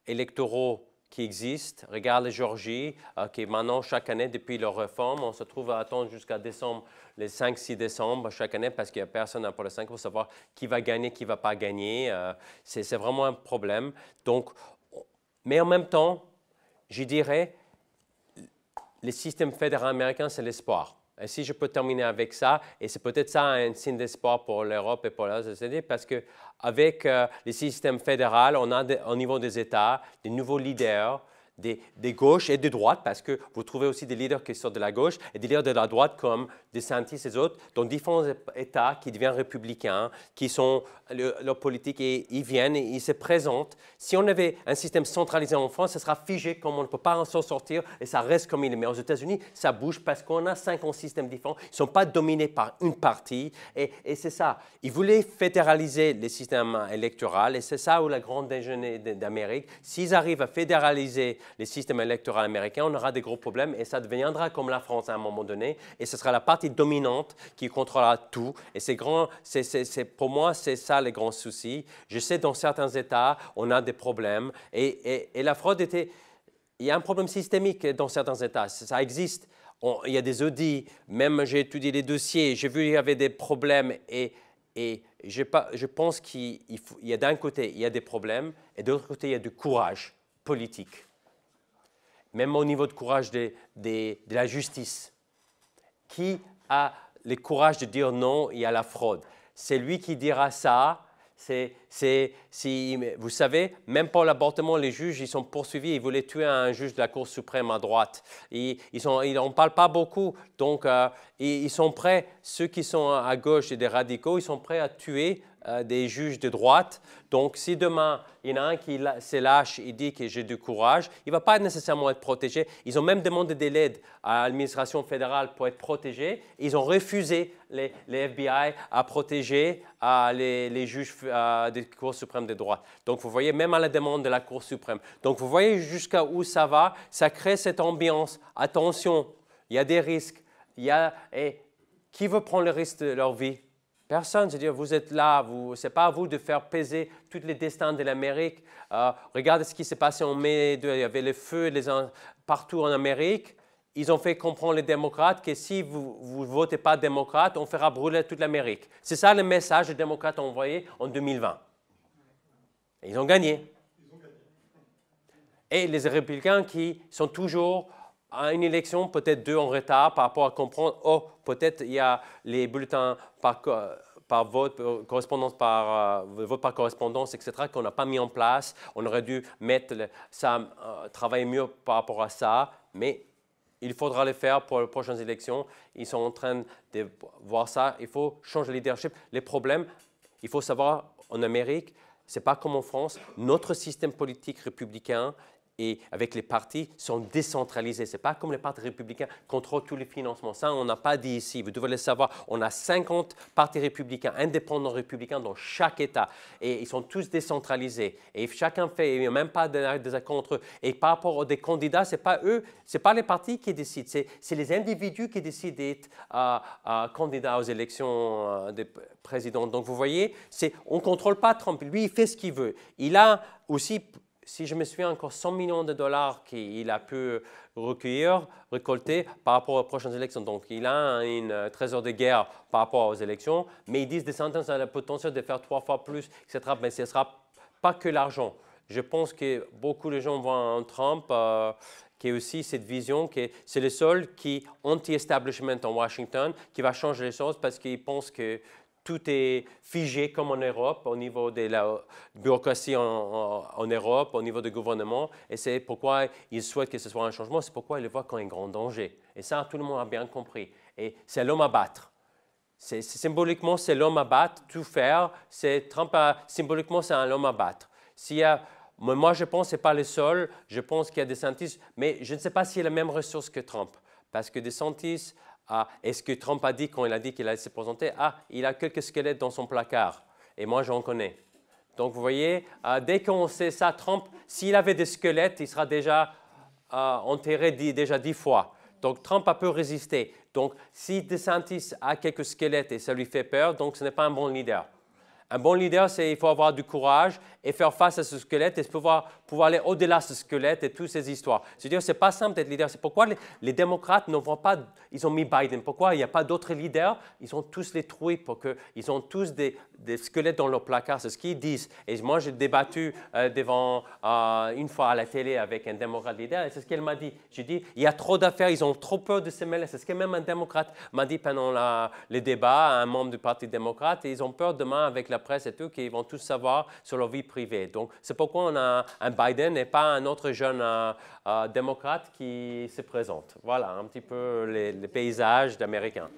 électoraux qui existent. Regarde la Géorgie, euh, qui maintenant, chaque année, depuis leur réforme, on se trouve à attendre jusqu'à décembre, les 5-6 décembre chaque année, parce qu'il n'y a personne pour le 5 pour savoir qui va gagner, qui ne va pas gagner. Euh, c'est vraiment un problème. Donc, mais en même temps, je dirais, le système fédéral américain, c'est l'espoir. Et si je peux terminer avec ça, et c'est peut-être ça un signe d'espoir pour l'Europe et pour la société, parce qu'avec euh, le système fédéral, on a au niveau des États des nouveaux leaders des, gauches et des droites, parce que vous trouvez aussi des leaders qui sortent de la gauche et des leaders de la droite comme DeSantis et autres, dans différents États qui deviennent républicains, qui sont leur politique ils viennent ils se présentent. Si on avait un système centralisé en France, ça sera figé comme on ne peut pas s'en sortir et ça reste comme il est. Mais aux États-Unis, ça bouge parce qu'on a 50 systèmes différents. Ils ne sont pas dominés par une partie et, et c'est ça. Ils voulaient fédéraliser les systèmes électoraux et c'est ça où la grande déjeuner d'Amérique. S'ils arrivent à fédéraliser les systèmes électoraux américains, on aura des gros problèmes et ça deviendra comme la France à un moment donné. Et ce sera la partie dominante qui contrôlera tout. Et c'est grand, c'est, pour moi, c'est ça les grands soucis. Je sais dans certains États, on a des problèmes. Et, la fraude était. Il y a un problème systémique dans certains États. Ça existe. il y a des audits. Même j'ai étudié les dossiers. J'ai vu qu'il y avait des problèmes. Et je pense qu'il y a d'un côté, il y a des problèmes, et de l'autre côté, il y a du courage politique. Même au niveau de courage de, de, la justice. Qui a le courage de dire non, il y a la fraude? C'est lui qui dira ça. C'est, si, vous savez, même pour l'avortement, les juges, ils sont poursuivis. Ils voulaient tuer un juge de la Cour suprême à droite. Ils n'en ils parlent pas beaucoup. Donc, euh, ils sont prêts, ceux qui sont à gauche et des radicaux, ils sont prêts à tuer euh, des juges de droite. Donc, si demain, il y en a un qui se lâche et dit que j'ai du courage, il ne va pas nécessairement être protégé. Ils ont même demandé de l'aide à l'administration fédérale pour être protégé. Ils ont refusé, les, FBI, à protéger les, juges des Cours suprêmes de droite. Donc, vous voyez, même à la demande de la Cour suprême. Donc, vous voyez jusqu'à où ça va. Ça crée cette ambiance. Attention, il y a des risques. Il y a, et qui veut prendre le risque de leur vie? Personne. C'est-à-dire, vous êtes là, ce n'est pas à vous de faire peser tous les destins de l'Amérique. Euh, regardez ce qui s'est passé en mai 2. Il y avait les feux les, partout en Amérique. Ils ont fait comprendre les démocrates que si vous ne votez pas démocrate, on fera brûler toute l'Amérique. C'est ça le message les démocrates envoyé en 2020. Ils ont gagné. Et les républicains qui sont toujours à une élection, peut-être deux en retard par rapport à comprendre, oh, peut-être il y a les bulletins par, par vote, euh, correspondance par, euh, vote par correspondance, etc., qu'on n'a pas mis en place. On aurait dû mettre ça, euh, travailler mieux par rapport à ça, mais il faudra le faire pour les prochaines élections. Ils sont en train de voir ça. Il faut changer le leadership. Les problèmes, il faut savoir, en Amérique, ce n'est pas comme en France. Notre système politique républicain et avec les partis sont décentralisés. Ce n'est pas comme les partis républicains contrôlent tous les financements. Ça, on n'a pas dit ici. Vous devez le savoir. On a 50 partis républicains, indépendants républicains dans chaque État. Et ils sont tous décentralisés. Et chacun fait, il n'y a même pas des accords entre eux. Et par rapport aux candidats, ce n'est pas eux, ce n'est pas les partis qui décident. C'est les individus qui décident d'être euh, euh, candidats aux élections euh, des. Donc vous voyez, on ne contrôle pas Trump. Lui, il fait ce qu'il veut. Il a aussi si je me souviens, encore 100 millions de dollars qu'il a pu recueillir, récolter par rapport aux prochaines élections. Donc, il a une euh, trésor de guerre par rapport aux élections, mais ils disent des sentences ont le potentiel de faire trois fois plus, etc. Mais ce ne sera pas que l'argent. Je pense que beaucoup de gens voient en Trump euh, qui est aussi cette vision que c'est le seul qui anti-establishment en Washington qui va changer les choses parce qu'il pense que tout est figé comme en Europe au niveau de la bureaucratie en, Europe, au niveau du gouvernement. Et c'est pourquoi il souhaite que ce soit un changement, c'est pourquoi il le voit comme un grand danger. Et ça, tout le monde a bien compris. Et c'est l'homme à battre. C'est, symboliquement, c'est l'homme à battre, tout faire. C'est Trump, symboliquement, c'est un homme à battre. Y a, moi, je pense que ce n'est pas le seul. Je pense qu'il y a des scientifiques, mais je ne sais pas s'il a la même ressource que Trump. Parce que des scientifiques ah, est-ce que Trump a dit quand il a dit qu'il allait se présenter? Ah, il a quelques squelettes dans son placard. Et moi, j'en connais. Donc, vous voyez, euh, dès qu'on sait ça, Trump, s'il avait des squelettes, il sera déjà euh, enterré déjà dix fois. Donc, Trump a peu résisté. Donc, si DeSantis a quelques squelettes et ça lui fait peur, donc ce n'est pas un bon leader. Un bon leader, c'est il faut avoir du courage et faire face à ce squelette et pouvoir, pouvoir aller au-delà de ce squelette et toutes ces histoires. C'est-à-dire, ce n'est pas simple d'être leader. C'est pourquoi les, démocrates ne vont pas, ils ont mis Biden. Pourquoi il n'y a pas d'autres leaders? Ils ont tous les troués pour que, ils ont tous des, des squelettes dans leur placard. C'est ce qu'ils disent. Et moi, j'ai débattu euh, devant euh, une fois à la télé avec un démocrate leader et c'est ce qu'elle m'a dit. J'ai dit, il y a trop d'affaires, ils ont trop peur de se mêler. C'est ce que même un démocrate m'a dit pendant la, les débats, un membre du Parti démocrate. Et ils ont peur demain avec la presse et tout, qu'ils vont tous savoir sur leur vie privée. Donc, c'est pourquoi on a un Biden et pas un autre jeune euh, euh, démocrate qui se présente. Voilà un petit peu les, les paysages d'Américains.